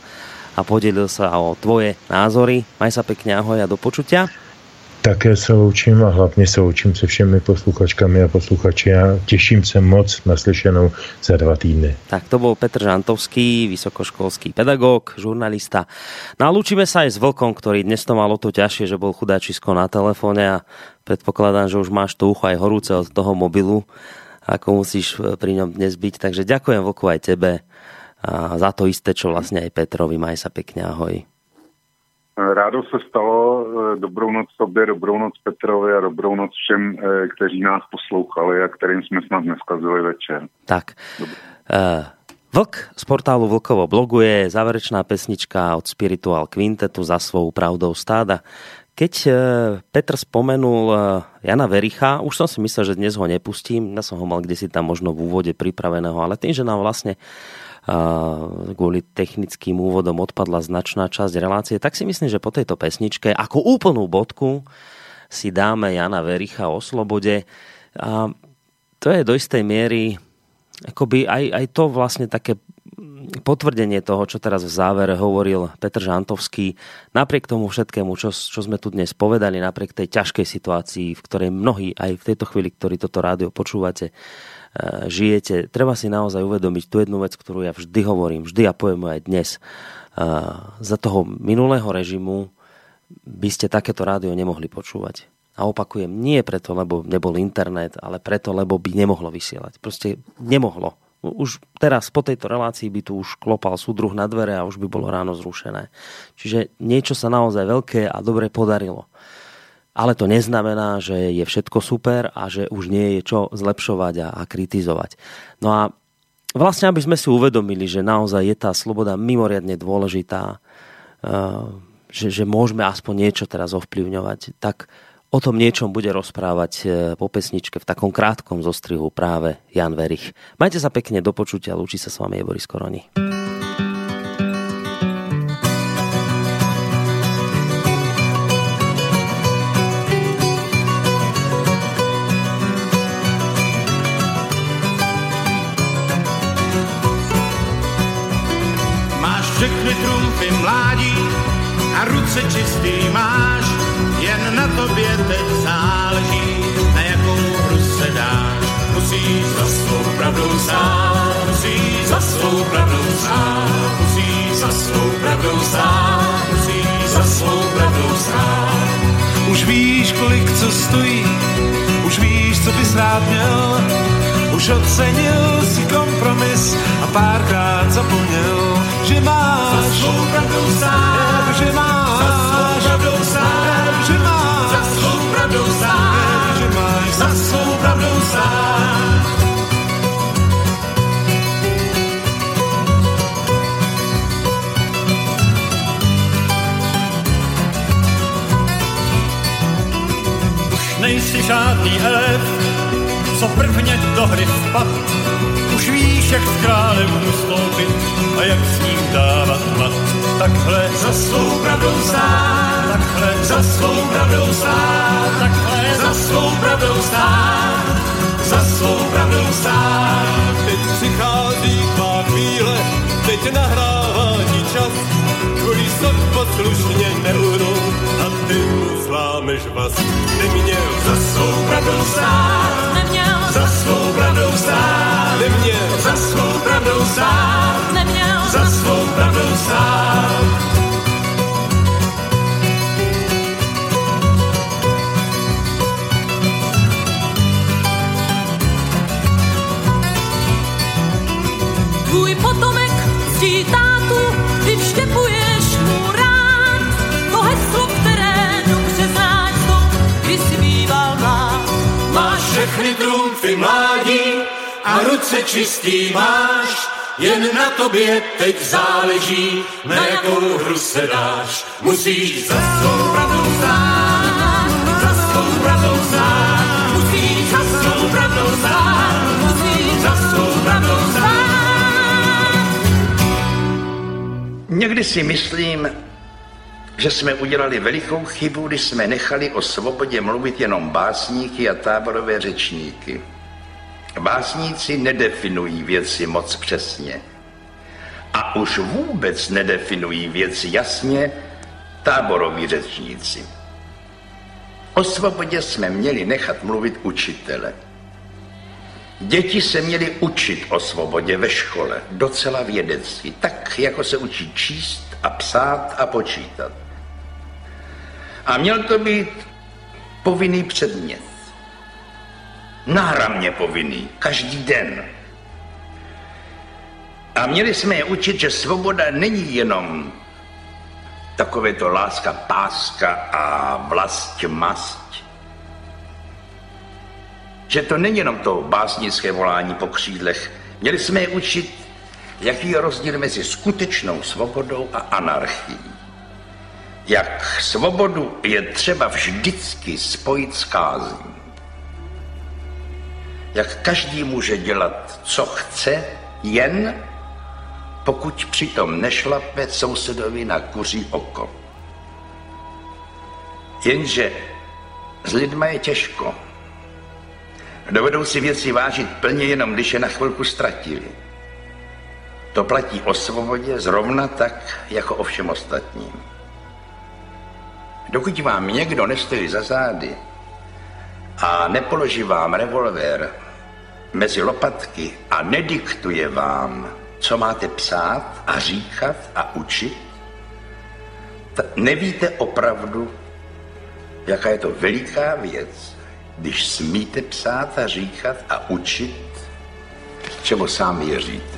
a podelil sa o tvoje názory. Maj sa pekne, ahoj a do počutia. Také se loučím a hlavně se loučím se všemi posluchačkami a posluchači a těším se moc na slyšenou za dva týdny. Tak to bol Petr Žantovský, vysokoškolský pedagóg, žurnalista. No a lúčime sa aj s Vlkom, ktorý dnes to malo to ťažšie, že bol chudáčisko na telefóne a predpokladám, že už máš to ucho aj horúce od toho mobilu, ako musíš e, pri ňom dnes byť. Takže ďakujem Vlku aj tebe a za to isté, čo vlastne aj Petrovi. Maj sa pekne, ahoj. Rádo se stalo. Eh, dobrou noc tobě, dobrou noc Petrovi a dobrou noc všem, eh, kteří nás poslouchali a kterým jsme snad neskazili večer. Tak. Uh, Vlk z portálu Vlkovo bloguje, záverečná pesnička od Spiritual Quintetu za svou pravdou stáda. Keď Petr spomenul Jana Vericha, už som si myslel, že dnes ho nepustím, ja som ho mal kde si tam možno v úvode pripraveného, ale tým, že nám vlastne kvôli technickým úvodom odpadla značná časť relácie, tak si myslím, že po tejto pesničke ako úplnú bodku si dáme Jana Vericha o slobode. A to je do istej miery akoby aj, aj to vlastne také potvrdenie toho, čo teraz v závere hovoril Petr Žantovský. Napriek tomu všetkému, čo, čo sme tu dnes povedali, napriek tej ťažkej situácii, v ktorej mnohí aj v tejto chvíli, ktorí toto rádio počúvate, Eh, žijete, treba si naozaj uvedomiť tú jednu vec, ktorú ja vždy hovorím, vždy a poviem aj dnes. Eh, za toho minulého režimu by ste takéto rádio nemohli počúvať. A opakujem, nie preto, lebo nebol internet, ale preto, lebo by nemohlo vysielať. Proste nemohlo. Už teraz po tejto relácii by tu už klopal súdruh na dvere a už by bolo ráno zrušené. Čiže niečo sa naozaj veľké a dobre podarilo ale to neznamená, že je všetko super a že už nie je čo zlepšovať a, a kritizovať. No a vlastne, aby sme si uvedomili, že naozaj je tá sloboda mimoriadne dôležitá, uh, že, že môžeme aspoň niečo teraz ovplyvňovať, tak o tom niečom bude rozprávať uh, po pesničke v takom krátkom zostrihu práve Jan Verich. Majte sa pekne do počutia, lúči sa s vami Boris Koroni. všechny trumfy mládí a ruce čistý máš, na tobě teď záleží, na jakou hru se dáš. Musíš za svou pravdou stát, musíš za svou pravdou stát, musíš za svou pravdou stát, musíš za svou pravdou stát. Už víš, kolik co stojí, už víš, co bys rád měl, už ocenil si kompromis a párkrát zapomněl, že máš za svou pravdou sám, že máš sám. Už nejsi žádný elef, co prvně do hry vpad. Už víš, jak s králem ustoupit a jak s ním dávat mat. Takhle za svou pravdou stát, takhle za svou pravdou stát, takhle za svou pravdou stát, za svou pravdou stát. Teď přichází tvá chvíle, teď nahrává ti čas, tvůj sok poslušně neuhnou a ty mu zlámeš vás. Neměl za svou pravdou stát, neměl za svou pravdou stát, neměl za svou pravdou stát, neměl za svou pravdou stát. Všechny trumfy mládí a ruce čistý máš, jen na tobě teď záleží, na jakou hru se dáš. Musíš za svou pravdou stát, za svou pravdou stát, musíš za svou pravdou stát, musíš za svou pravdou stát. Někdy si myslím, že jsme udělali velikou chybu, když jsme nechali o svobodě mluvit jenom básníky a táborové řečníky. Básníci nedefinují věci moc přesně. A už vůbec nedefinují věci jasně táboroví řečníci. O svobodě jsme měli nechat mluvit učitele. Děti se měly učit o svobodě ve škole, docela vědecky, tak jako se učí číst a psát a počítat. A měl to být povinný předmět. Náramně povinný, každý den. A měli jsme je učit, že svoboda není jenom takové to láska, páska a vlast, mast. Že to není jenom to básnické volání po křídlech. Měli jsme je učit, jaký je rozdíl mezi skutečnou svobodou a anarchií. Jak svobodu je třeba vždycky spojit s kázní. Jak každý může dělat, co chce, jen pokud přitom nešlape sousedovi na kuří oko. Jenže s lidma je těžko. Dovedou si věci vážit plně jenom, když je na chvilku ztratili. To platí o svobodě zrovna tak, jako o všem ostatním. Dokud vám někdo nestojí za zády a nepoloží vám revolver mezi lopatky a nediktuje vám, co máte psát a říkat a učit, nevíte opravdu, jaká je to veliká věc, když smíte psát a říkat a učit, čemu sám věříte.